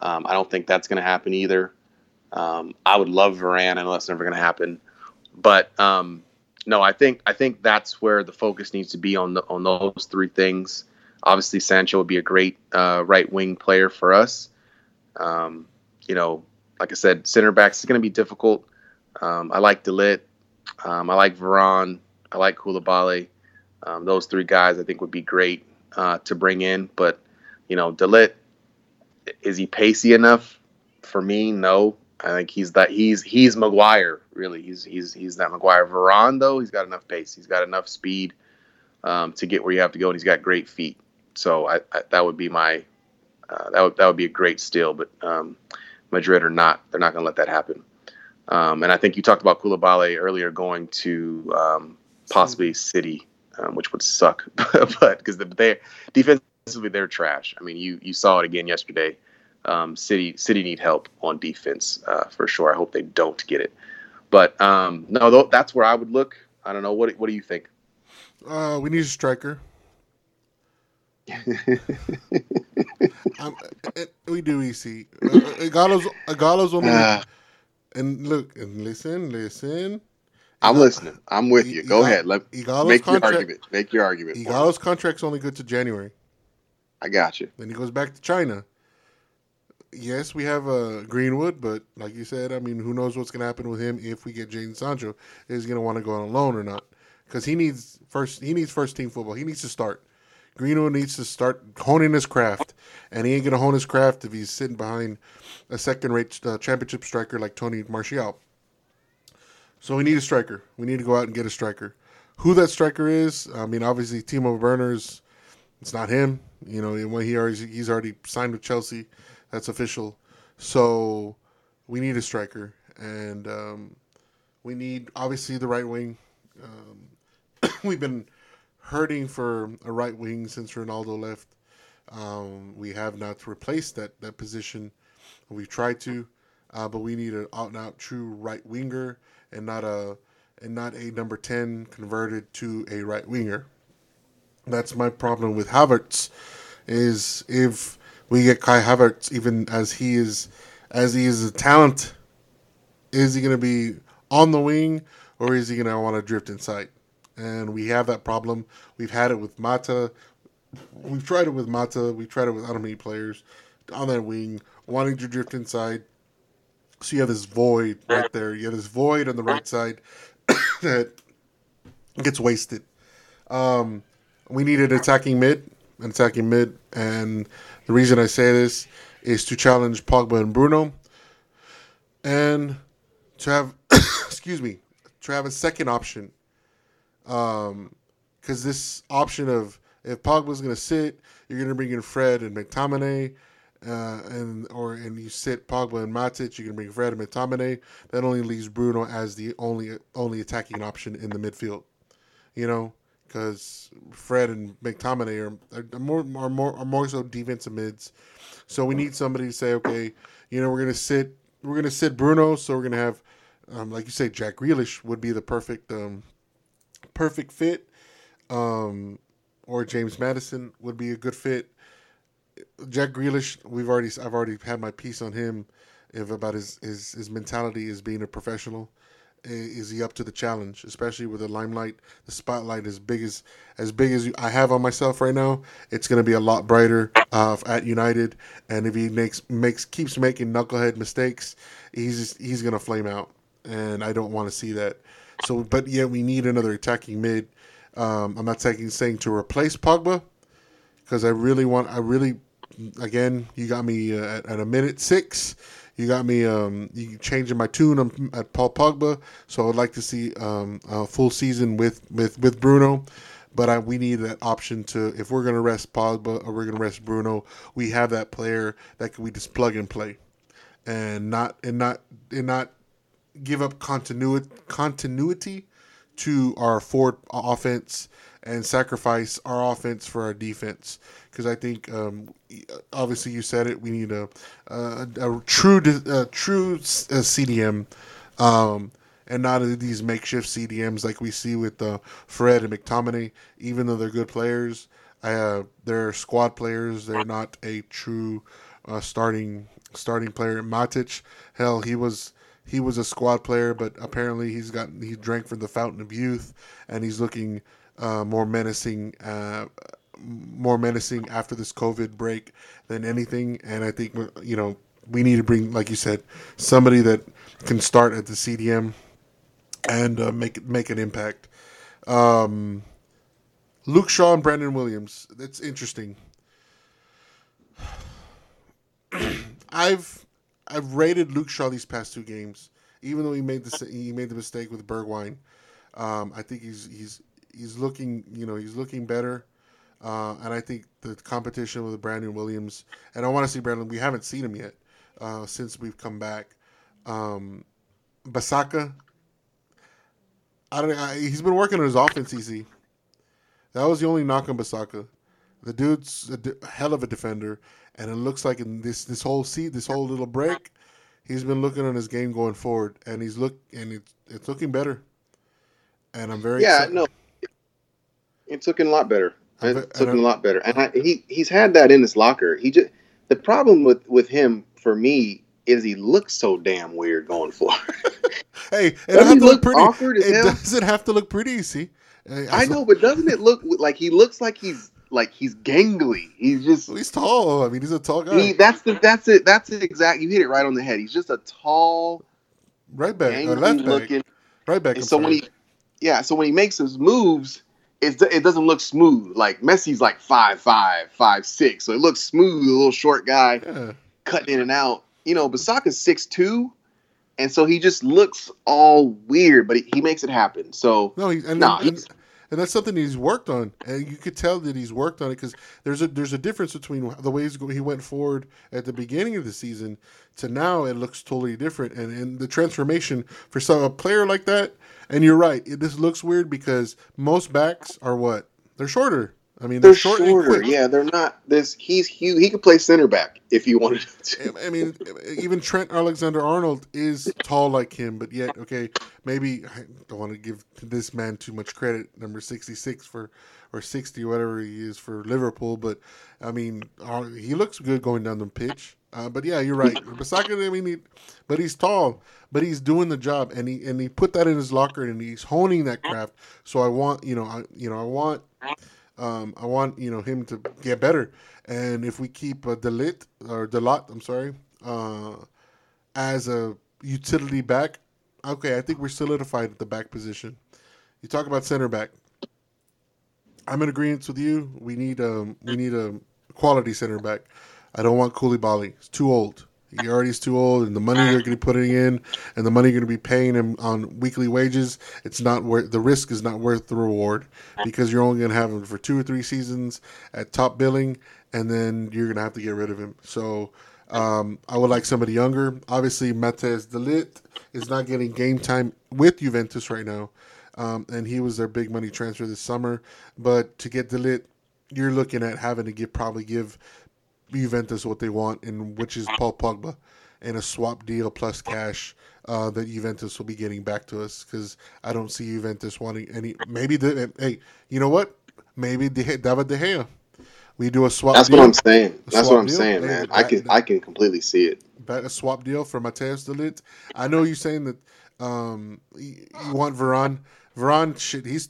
Um, I don't think that's going to happen either. I would love Varane. I know that's never going to happen, but no, I think I think that's where the focus needs to be on the on those three things. Obviously, Sancho would be a great uh, right wing player for us. Um, you know, like I said, center backs is going to be difficult. Um, I like De Ligt. Um, I like Varane. I like Koulibaly. Um, those three guys I think would be great uh, to bring in. But, you know, De Ligt, is he pacey enough? For me, no. I think he's that he's he's Maguire, really. He's he's he's that Maguire. Varane, though, he's got enough pace. He's got enough speed um, to get where you have to go, and he's got great feet. So I, I, that would be my uh, that would that would be a great steal. But um, Madrid are not they're not going to let that happen. Um, and I think you talked about Koulibaly earlier going to um, possibly City, um, which would suck, but because the, they defensively they're trash. I mean, you you saw it again yesterday. Um, City City need help on defense uh, for sure. I hope they don't get it. But um, no, that's where I would look. I don't know. What what do you think? Uh, we need a striker. Um, we do EC. Ighalo's, Ighalo's only. Uh, and look, and listen, listen. I'm listening. I'm with you. Go ahead. Let Ighalo's make contract, your argument. Make your argument. Ighalo's contract's only good to January. I got you. Then he goes back to China. Yes, we have uh, Greenwood, but like you said, I mean, who knows what's going to happen with him if we get Jadon Sancho? Is he going to want to go on a loan or not? Because he needs first. He needs first team football. He needs to start. Greenwood needs to start honing his craft, and he ain't gonna hone his craft if he's sitting behind a second-rate uh, championship striker like Tony Martial. So we need a striker. We need to go out and get a striker. Who that striker is, I mean, obviously Timo Werner's. It's not him. You know, he already he's already signed with Chelsea, that's official. So we need a striker, and um, we need obviously the right wing. Um, we've been hurting for a right wing since Ronaldo left. Um, we have not replaced that that position. We've tried to, uh, but we need an out and out true right winger and not a and not a number ten converted to a right winger. That's my problem with Havertz. Is if we get Kai Havertz, even as he is as he is a talent, is he going to be on the wing or is he going to want to drift inside? And we have that problem. We've had it with Mata. We've tried it with Mata. We've tried it with I many players on that wing, wanting to drift inside. So you have this void right there. You have this void on the right side that gets wasted. Um, we need an attacking mid, an attacking mid, and the reason I say this is to challenge Pogba and Bruno, and to have, excuse me, to have a second option um, because this option of if Pogba's going to sit, you're going to bring in Fred and McTominay, uh, and or and you sit Pogba and Matic, you can bring Fred and McTominay. That only leaves Bruno as the only only attacking option in the midfield. You know, because Fred and McTominay are, are more are more are more so defensive mids. So we need somebody to say, okay, you know, we're gonna sit we're gonna sit Bruno, so we're gonna have, um, like you say, Jack Grealish would be the perfect um, perfect fit. Um, or James Maddison would be a good fit. Jack Grealish, we've already I've already had my piece on him if about his his, his mentality as being a professional is he up to the challenge? Especially with the limelight, the spotlight as big as as big as I have on myself right now. It's going to be a lot brighter uh, at United, and if he makes makes keeps making knucklehead mistakes, he's he's going to flame out, and I don't want to see that. So, but yeah, we need another attacking mid. Um, I'm not saying saying to replace Pogba because I really want. I really, again, you got me uh, at, at a minute six. You got me um, you changing my tune at Paul Pogba. So I would like to see um, a full season with with with Bruno. But I, we need that option to if we're gonna rest Pogba or we're gonna rest Bruno, we have that player that can we just plug and play, and not and not and not give up continuity continuity to our forward offense and sacrifice our offense for our defense. Because I think, um, obviously, you said it. We need a a, a true a true CDM, um, and not these makeshift CDMs like we see with uh, Fred and McTominay. Even though they're good players, uh, they're squad players. They're not a true uh, starting starting player. Matic, hell, he was he was a squad player, but apparently he's gotten he drank from the fountain of youth, and he's looking uh, more menacing, uh, more menacing after this COVID break than anything. And I think you know we need to bring, like you said, somebody that can start at the CDM and uh, make make an impact. Um, Luke Shaw and Brandon Williams. That's interesting. I've I've rated Luke Shaw these past two games, even though he made the he made the mistake with Bergwijn. Um, I think he's he's he's looking you know he's looking better, uh, and I think the competition with Brandon Williams and I want to see Brandon. We haven't seen him yet uh, since we've come back. Um, Bissaka, I don't. I, he's been working on his offense easy. That was the only knock on Bissaka. The dude's a de- hell of a defender, and it looks like in this this whole seat, this whole little break, he's been looking on his game going forward, and he's look and it's it's looking better. And I'm very Yeah, excited. no, it's looking a lot better. It's and looking a lot better, and I, he he's had that in his locker. He just the problem with with him for me is he looks so damn weird going forward. Hey, it Doesn't have to look look pretty. awkward It doesn't have to look pretty. See, Uh, I know, but doesn't it look like he looks like he's like he's gangly? He's just He's tall. I mean, he's a tall guy. he, that's the that's it that's it exact. You hit it right on the head. He's just a tall, right back, or gangly left back, looking. right back. And so when he, yeah, so when he makes his moves, it it doesn't look smooth. Like Messi's like five five, five six, so it looks smooth. A little short guy yeah, cutting in and out. You know, Bissaka's six two, and so he just looks all weird, but he, he makes it happen. So no, he, and, Nah, and, he's- and that's something he's worked on, and you could tell that he's worked on it because there's a there's a difference between the way he went forward at the beginning of the season to now. It looks totally different, and and the transformation for some a player like that. And you're right, it, this looks weird because most backs are what they're shorter. I mean, they're short and shorter. Yeah, they're not this. He's huge. He could play center back if he wanted to. I mean, even Trent Alexander Arnold is tall like him, but yet, okay, maybe I don't want to give this man too much credit, number 66 for, or 60, whatever he is for Liverpool, but I mean, uh, he looks good going down the pitch. Uh, but yeah, you're right. Bissaka, I mean, he, but he's tall, but he's doing the job, and he and he put that in his locker, and he's honing that craft. So I want, you know, I you know, I want um, I want you know him to get better, and if we keep uh, De Ligt or Dalot, I'm sorry, uh, as a utility back, okay, I think we're solidified at the back position. You talk about center back. I'm in agreement with you. We need um we need a quality center back. I don't want Koulibaly. He's too old. He already too old, and the money they're going to be putting in, and the money you're going to be paying him on weekly wages, it's not worth the risk is not worth the reward because you're only going to have him for two or three seasons at top billing, and then you're going to have to get rid of him. So um, I would like somebody younger. Obviously, Matez De Ligt is not getting game time with Juventus right now, um, and he was their big money transfer this summer. But to get De Ligt, you're looking at having to give probably give Juventus what they want, and which is Paul Pogba, and a swap deal plus cash uh, that Juventus will be getting back to us because I don't see Juventus wanting any. Maybe the hey, you know what? Maybe De Gea, David De Gea. We do a swap. That's deal, what I'm saying. That's what I'm deal? saying, man. I can I can completely see it. back a swap deal for Mateus De Ligt. I know you're saying that Um, you, you want Varane? Varane, shit, he's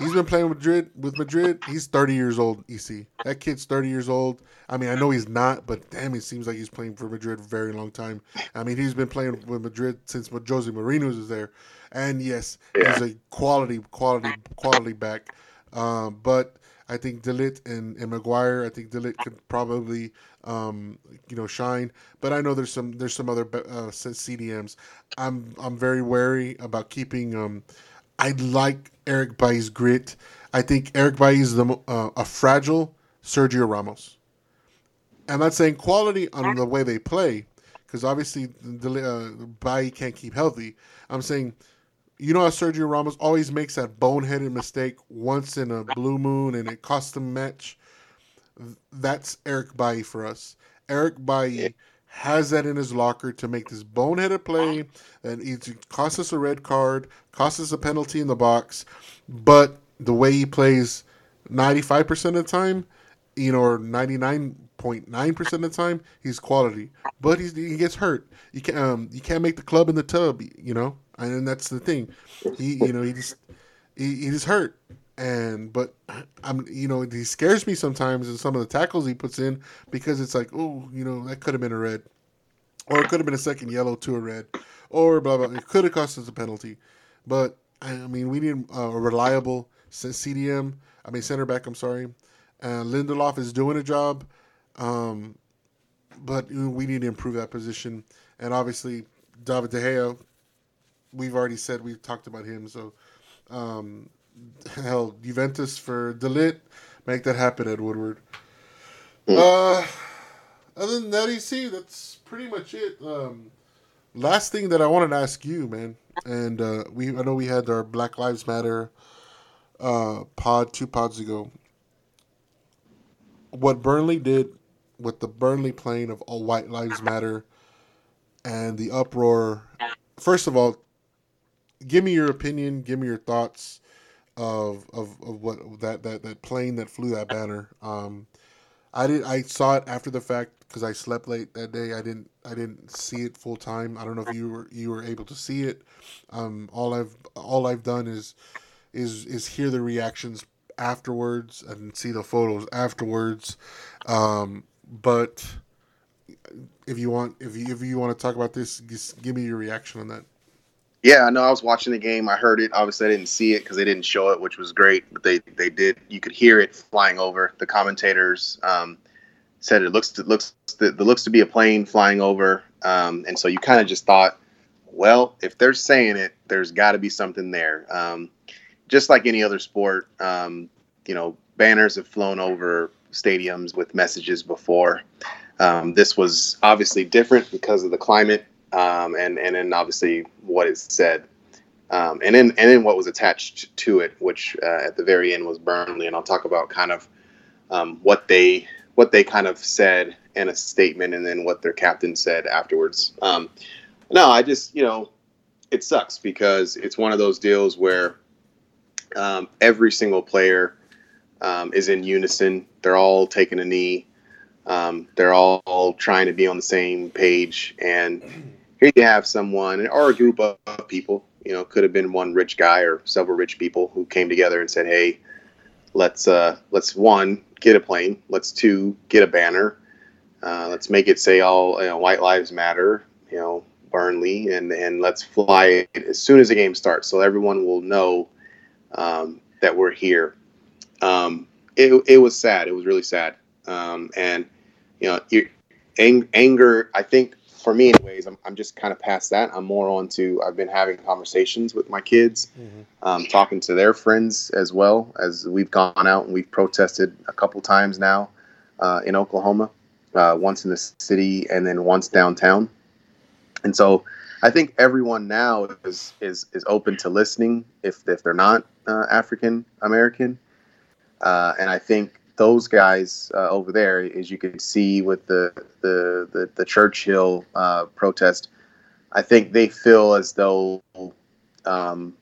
he's been playing with Madrid. With Madrid, he's 30 years old. EC, that kid's 30 years old. I mean, I know he's not, but damn, it seems like he's playing for Madrid a very long time. I mean, he's been playing with Madrid since Jose Mourinho was there, and yes, Yeah. he's a quality, quality, quality back. Um, but I think De Ligt and, and Maguire, I think De Ligt could probably, um, you know, shine. But I know there's some there's some other uh, CDMs. I'm I'm very wary about keeping. Um, I like Eric Bailly's grit. I think Eric Bailly is the uh, a fragile Sergio Ramos. I'm not saying quality on the way they play, because obviously the uh, Bailly can't keep healthy. I'm saying, you know how Sergio Ramos always makes that boneheaded mistake once in a blue moon and it costs him match. That's Eric Bailly for us. Eric Bailly has that in his locker to make this boneheaded play and it costs us a red card, costs us a penalty in the box, but the way he plays 95% of the time, you know, or 99.9% of the time, he's quality. But he's, he gets hurt. You can't um, you can't make the club in the tub, you know? And that's the thing. He you know, he just he, he just hurt. And but I'm you know, he scares me sometimes in some of the tackles he puts in because it's like, oh, you know, that could have been a red. Or it could have been a second yellow to a red. Or blah blah. It could have cost us a penalty. But I mean, we need a reliable CDM. I mean, center back. I'm sorry. Uh, Lindelof is doing a job, um, but we need to improve that position. And obviously, David De Gea. We've already said we've talked about him. So, um, hell, Juventus for De Ligt, make that happen, Ed Woodward. Uh, other than that, EC, that's pretty much it. Um, last thing that I wanted to ask you, man, and uh, we I know we had our Black Lives Matter uh, pod two pods ago. What Burnley did with the Burnley plane of All White Lives Matter and the uproar. First of all, give me your opinion. Give me your thoughts of of, of what that, that that plane that flew that banner. Um, I did. I saw it after the fact because I slept late that day. I didn't. I didn't see it full time. I don't know if you were you were able to see it. Um, all I've all I've done is is is hear the reactions afterwards and see the photos afterwards. Um, but if you want, if you if you want to talk about this, give me your reaction on that. Yeah, I know. I was watching the game. I heard it. Obviously, I didn't see it because they didn't show it, which was great. But they they did. You could hear it flying over. The commentators um, said it looks it looks it looks to be a plane flying over, um, and so you kind of just thought, well, if they're saying it, there's got to be something there. Um, just like any other sport, um, you know, banners have flown over stadiums with messages before. Um, this was obviously different because of the climate um, and and then obviously what is said, um, and then and then what was attached to it, which uh, at the very end was Burnley, and I'll talk about kind of um, what they what they kind of said in a statement, and then what their captain said afterwards. Um, no, I just you know it sucks because it's one of those deals where um, every single player um, is in unison. They're all taking a knee. Um, they're all, all trying to be on the same page, and here you have someone or a group of people. You know, could have been one rich guy or several rich people who came together and said, "Hey, let's uh, let's one get a plane. Let's two get a banner. Uh, let's make it say all you know, White Lives Matter. You know, Burnley, and and let's fly it as soon as the game starts, so everyone will know um, that we're here." Um, it, it was sad. It was really sad. Um, and you know, ang- anger. I think for me, anyways, I'm, I'm just kind of past that. I'm more on to. I've been having conversations with my kids, um, talking to their friends as well as we've gone out and we've protested a couple times now uh, in Oklahoma, uh, once in the city and then once downtown. And so, I think everyone now is is is open to listening if if they're not uh, African American. Uh, and I think those guys uh, over there, as you can see with the the the, the Churchill uh, protest, I think they feel as though um,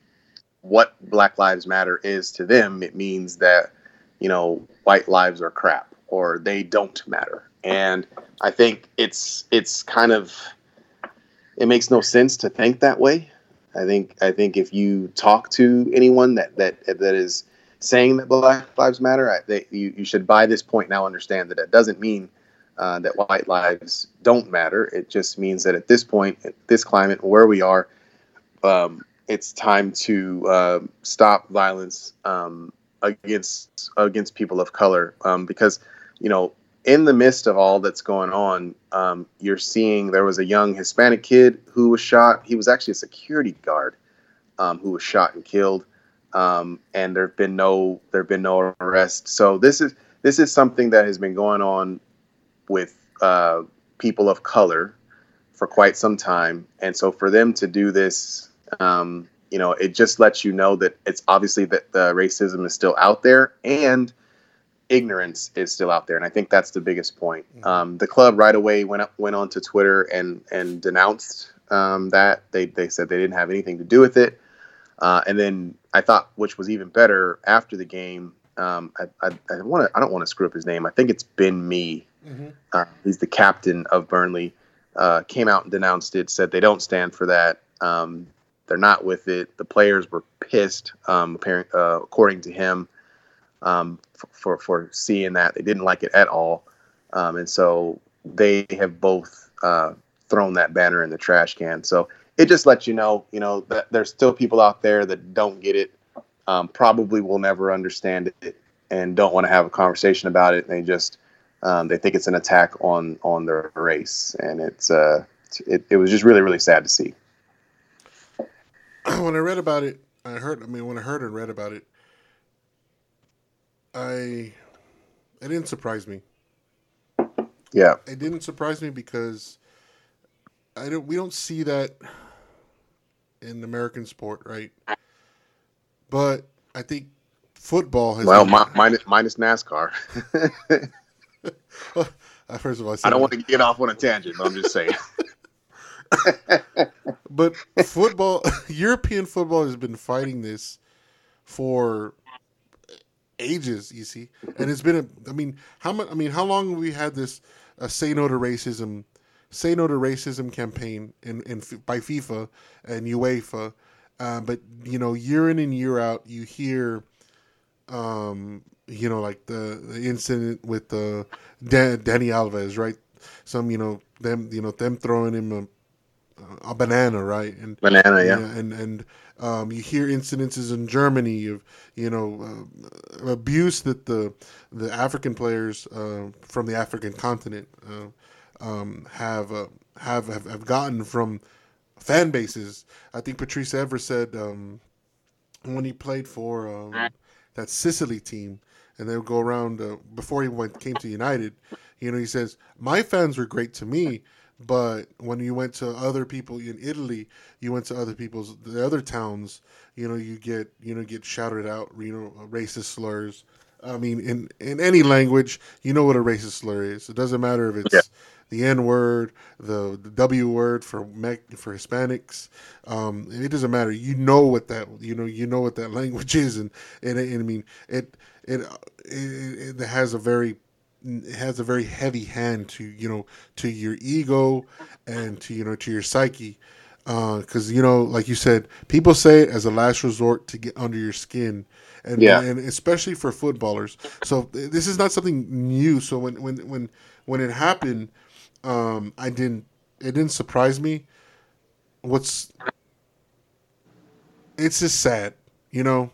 what Black Lives Matter is to them, it means that you know white lives are crap or they don't matter. And I think it's it's kind of it makes no sense to think that way. I think I think if you talk to anyone that that that is saying that Black Lives Matter, I, they, you you should by this point now understand that that doesn't mean uh, that white lives don't matter. It just means that at this point, at this climate, where we are, um, it's time to uh, stop violence um, against against people of color um, because you know in the midst of all that's going on, um, you're seeing there was a young Hispanic kid who was shot. He was actually a security guard um, who was shot and killed, um, and there've been no there've been no arrests. So this is this is something that has been going on with uh, people of color for quite some time, and so for them to do this, um, you know, it just lets you know that it's obviously that the racism is still out there and ignorance is still out there, and I think that's the biggest point. Mm-hmm. Um, the club right away went up, went onto Twitter and and denounced um, that they they said they didn't have anything to do with it, uh, and then I thought, which was even better after the game. Um, I, I, I want to I don't want to screw up his name. I think it's Ben Mee. Uh, he's the captain of Burnley. Uh, came out and denounced it. Said they don't stand for that. Um, they're not with it. The players were pissed, um, apparent, uh, according to him um, for for seeing that. They didn't like it at all, um, and so they have both uh, thrown that banner in the trash can. So it just lets you know, you know, that there's still people out there that don't get it, um, probably will never understand it, and don't want to have a conversation about it. They just um, they think it's an attack on on their race, and it's uh, it, it was just really really sad to see. when I read about it, I heard. I mean, when I heard and read about it, I it didn't surprise me. Yeah, It didn't surprise me because I don't. We don't see that in American sport, right? But I think football has. well, mi- minus minus NASCAR. Uh, First of all, I, I don't want to get off on a tangent, but I'm just saying. But football, European football has been fighting this for ages. You see, and it's been a. I mean, how much? I mean, how long have we had this uh, "Say No to Racism"? Say no to racism campaign in, in by FIFA and UEFA, uh, but you know year in and year out you hear, um, you know like the, the incident with the Dan, Dani Alves, right? Some you know them you know them throwing him a, a banana, right? And Banana, yeah. and and um, you hear incidences in Germany of you know uh, abuse that the the African players uh, from the African continent uh, um, have, uh, have have have gotten from fan bases. I think Patrice Evra said um, when he played for um, that Sicily team, and they would go around uh, before he went came to United. You know, he says my fans were great to me, but when you went to other people in Italy, you went to other people's the other towns. You know, you get you know get shouted out. You know, racist slurs. I mean, in in any language, you know what a racist slur is. It doesn't matter if it's. The N word, the, the W word for for Hispanics. Um, it doesn't matter. You know what that you know you know what that language is, and and, and I mean it it, it it has a very it has a very heavy hand to you know to your ego and to you know to your psyche because you know like you said people say it as a last resort to get under your skin and Yeah. and especially for footballers so this is not something new so when when when when it happened um i didn't it didn't surprise me. What's it's just sad you know?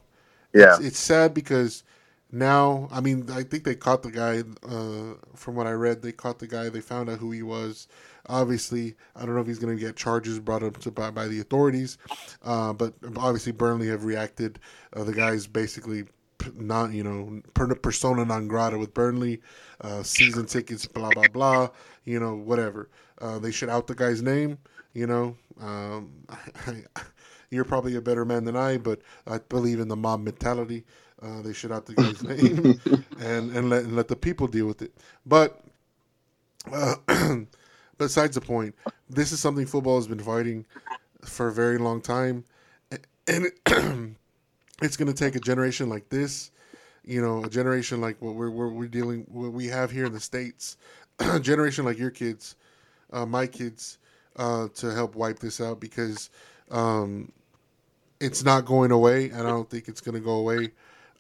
Yeah. it's, it's sad because now i mean i think they caught the guy uh, from what i read they caught the guy they found out who he was. Obviously i don't know if he's going to get charges brought up to by, by the authorities uh, but obviously burnley have reacted. Uh, the guy's basically not you know persona non grata with burnley uh, season tickets blah blah blah you know whatever uh, they should out the guy's name you know um, you're probably a better man than I, but I believe in the mob mentality. Uh, they should out the guy's name and and let and let the people deal with it. But uh, besides the point, this is something football has been fighting for a very long time, and it, it's going to take a generation like this, you know, a generation like what we're we're, we're dealing what we have here in the states, a generation like your kids, uh, my kids, uh, to help wipe this out because um, it's not going away, and I don't think it's going to go away.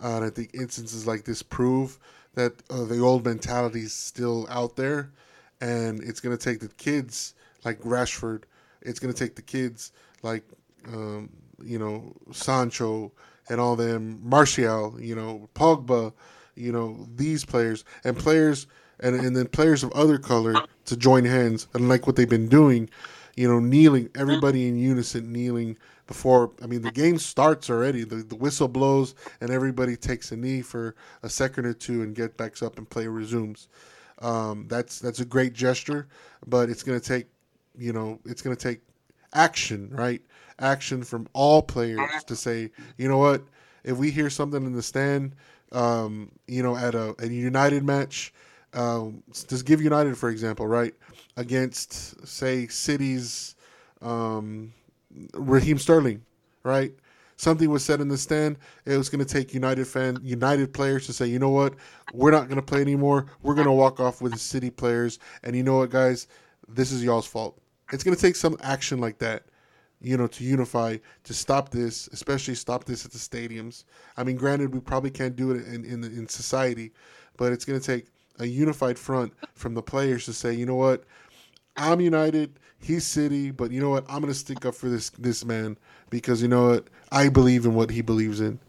Uh, and I think instances like this prove that uh, the old mentality is still out there, and it's going to take the kids like Rashford. It's going to take the kids like um, you know Sancho and all them, Martial, you know Pogba, you know these players and players and and then players of other color to join hands and like what they've been doing, you know, kneeling, everybody in unison kneeling before I mean the game starts already. The the whistle blows and everybody takes a knee for a second or two and get backs up and play resumes. Um, that's that's a great gesture, but it's gonna take you know it's gonna take action, right? Action from all players to say, you know what, if we hear something in the stand, um, you know, at a, a United match, um, just give United for example, right, against say City's um, Raheem Sterling, right? Something was said in the stand. It was going to take United fan, United players to say, you know what, we're not going to play anymore. We're going to walk off with the City players, and you know what, guys, this is y'all's fault. It's going to take some action like that, you know, to unify to stop this, especially stop this at the stadiums. I mean, granted, we probably can't do it in in, in society, but it's going to take a unified front from the players to say, you know what, I'm United. He's City, but you know what? I'm gonna stick up for this this man because you know what? I believe in what he believes in.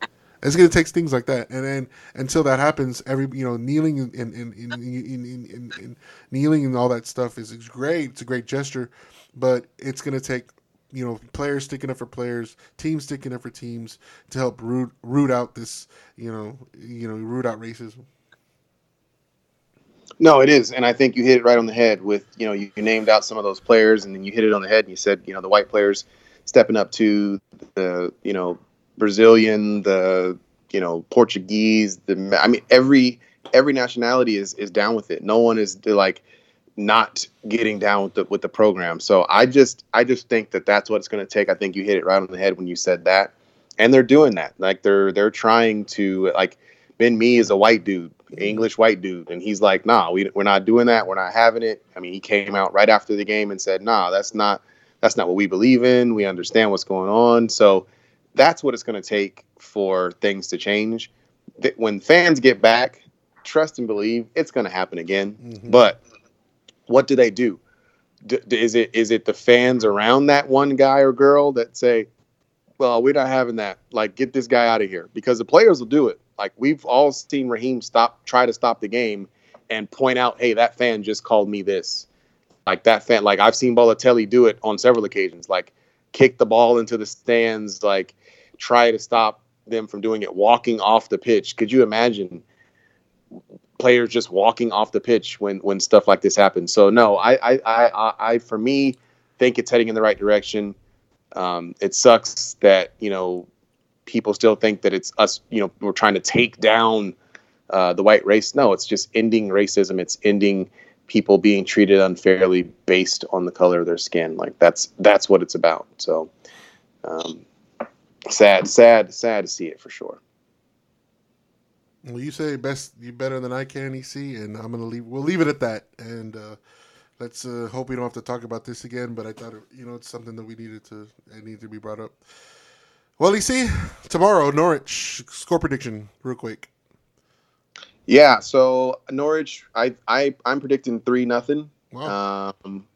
It's gonna take things like that, and then until that happens, every you know kneeling and and, and, and kneeling and all that stuff is, is great. It's a great gesture, but it's gonna take you know players sticking up for players, teams sticking up for teams to help root root out this you know you know root out racism. No, it is, and I think you hit it right on the head. With you know, you, you, named out some of those players, and then you hit it on the head, and you said, you know, the white players stepping up to the you know Brazilian, the you know Portuguese. The I mean, every every nationality is is down with it. No one is like not getting down with the with the program. So I just I just think that that's what it's going to take. I think you hit it right on the head when you said that, and they're doing that. Like they're they're trying to like Ben Mee is a white dude English white dude, and he's like, "Nah, we we're not doing that. We're not having it." I mean, he came out right after the game and said, "Nah, that's not that's not what we believe in. We understand what's going on." So that's what it's going to take for things to change. When fans get back, trust and believe it's going to happen again. Mm-hmm. But what do they do? D- is it is it the fans around that one guy or girl that say, "Well, we're not having that. Like, get this guy out of here," because the players will do it like we've all seen Raheem stop, try to stop the game, and point out, "Hey, that fan just called me this." Like that fan, like I've seen Balotelli do it on several occasions. Like kick the ball into the stands, like try to stop them from doing it, walking off the pitch. Could you imagine players just walking off the pitch when when stuff like this happens? So no, I I I, I for me think it's heading in the right direction. Um, it sucks that you know people still think that it's us, you know, we're trying to take down uh, the white race. No, it's just ending racism. It's ending people being treated unfairly based on the color of their skin. Like that's that's what it's about. So um, sad, sad, sad to see it for sure. Well, you say best, you better than I can, EC, and I'm gonna leave. We'll leave it at that, and uh, let's uh, hope we don't have to talk about this again. But I thought, you know, it's something that we needed to, it needed to be brought up. Well, EC, tomorrow Norwich score prediction, real quick. Yeah, so Norwich, I I I'm predicting three nothing. Wow. Um,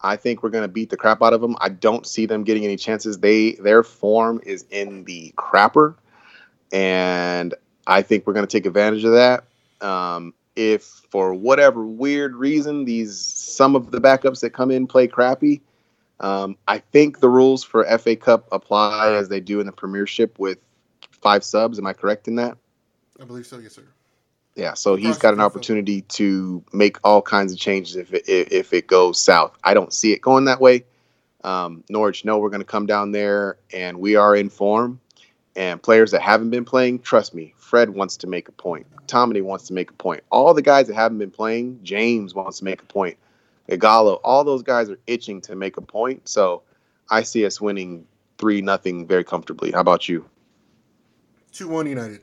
I think we're gonna beat the crap out of them. I don't see them getting any chances. They their form is in the crapper, and I think we're gonna take advantage of that. Um, if for whatever weird reason these some of the backups that come in play crappy, um, I think the rules for FA Cup apply as they do in the Premiership with five subs. Am I correct in that? I believe so. Yes, sir. Yeah, so he's got an opportunity to make all kinds of changes if it, if it goes south. I don't see it going that way. Um, Norwich no, we're going to come down there, and we are in form. And players that haven't been playing, trust me, Fred wants to make a point. Tomine wants to make a point. All the guys that haven't been playing, James wants to make a point. Ighalo, all those guys are itching to make a point. So I see us winning three nothing very comfortably. How about you? Two one United.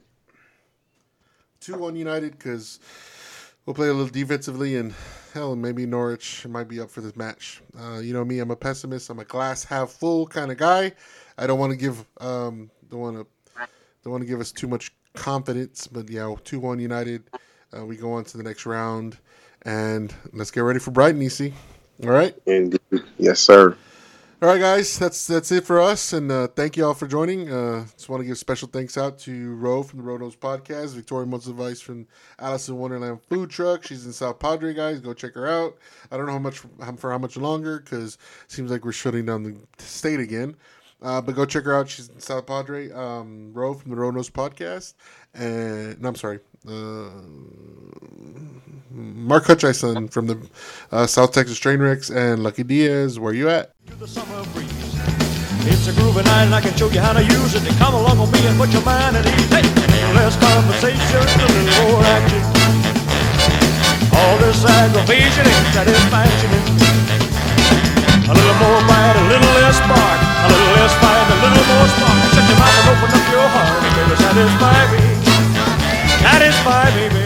Two one United because we'll play a little defensively and hell, maybe Norwich might be up for this match. Uh, you know me, I'm a pessimist. I'm a glass half full kind of guy. I don't want to give um, don't want to don't want to give us too much confidence, but yeah, two one United. Uh, we go on to the next round, and let's get ready for Brighton, EC. All right. Indeed. Yes, sir. All right, guys, that's that's it for us, and uh, thank you all for joining. Uh, just want to give special thanks out to Ro from the Road Nose Podcast, Victoria Advice from Alice in Wonderland Food Truck. She's in South Padre, guys. Go check her out. I don't know how much for how much longer because it seems like we're shutting down the state again. Uh, but go check her out. She's in South Padre. Um, Ro from the Road Nose Podcast, and no, I'm sorry, uh, Mark Hutchison from the uh, South Texas Trainwrecks and Lucky Diaz. Where you at? to. It's a groovy night and I can show you how to use it. Come along with me and put your mind at ease. Hey, less conversation, a little more action. All this aggravation satisfaction. A little more bite, a little less spark, a little less fight, a little more spark. Shut your mouth and open up your heart. Baby, satisfy me. Satisfy me, baby.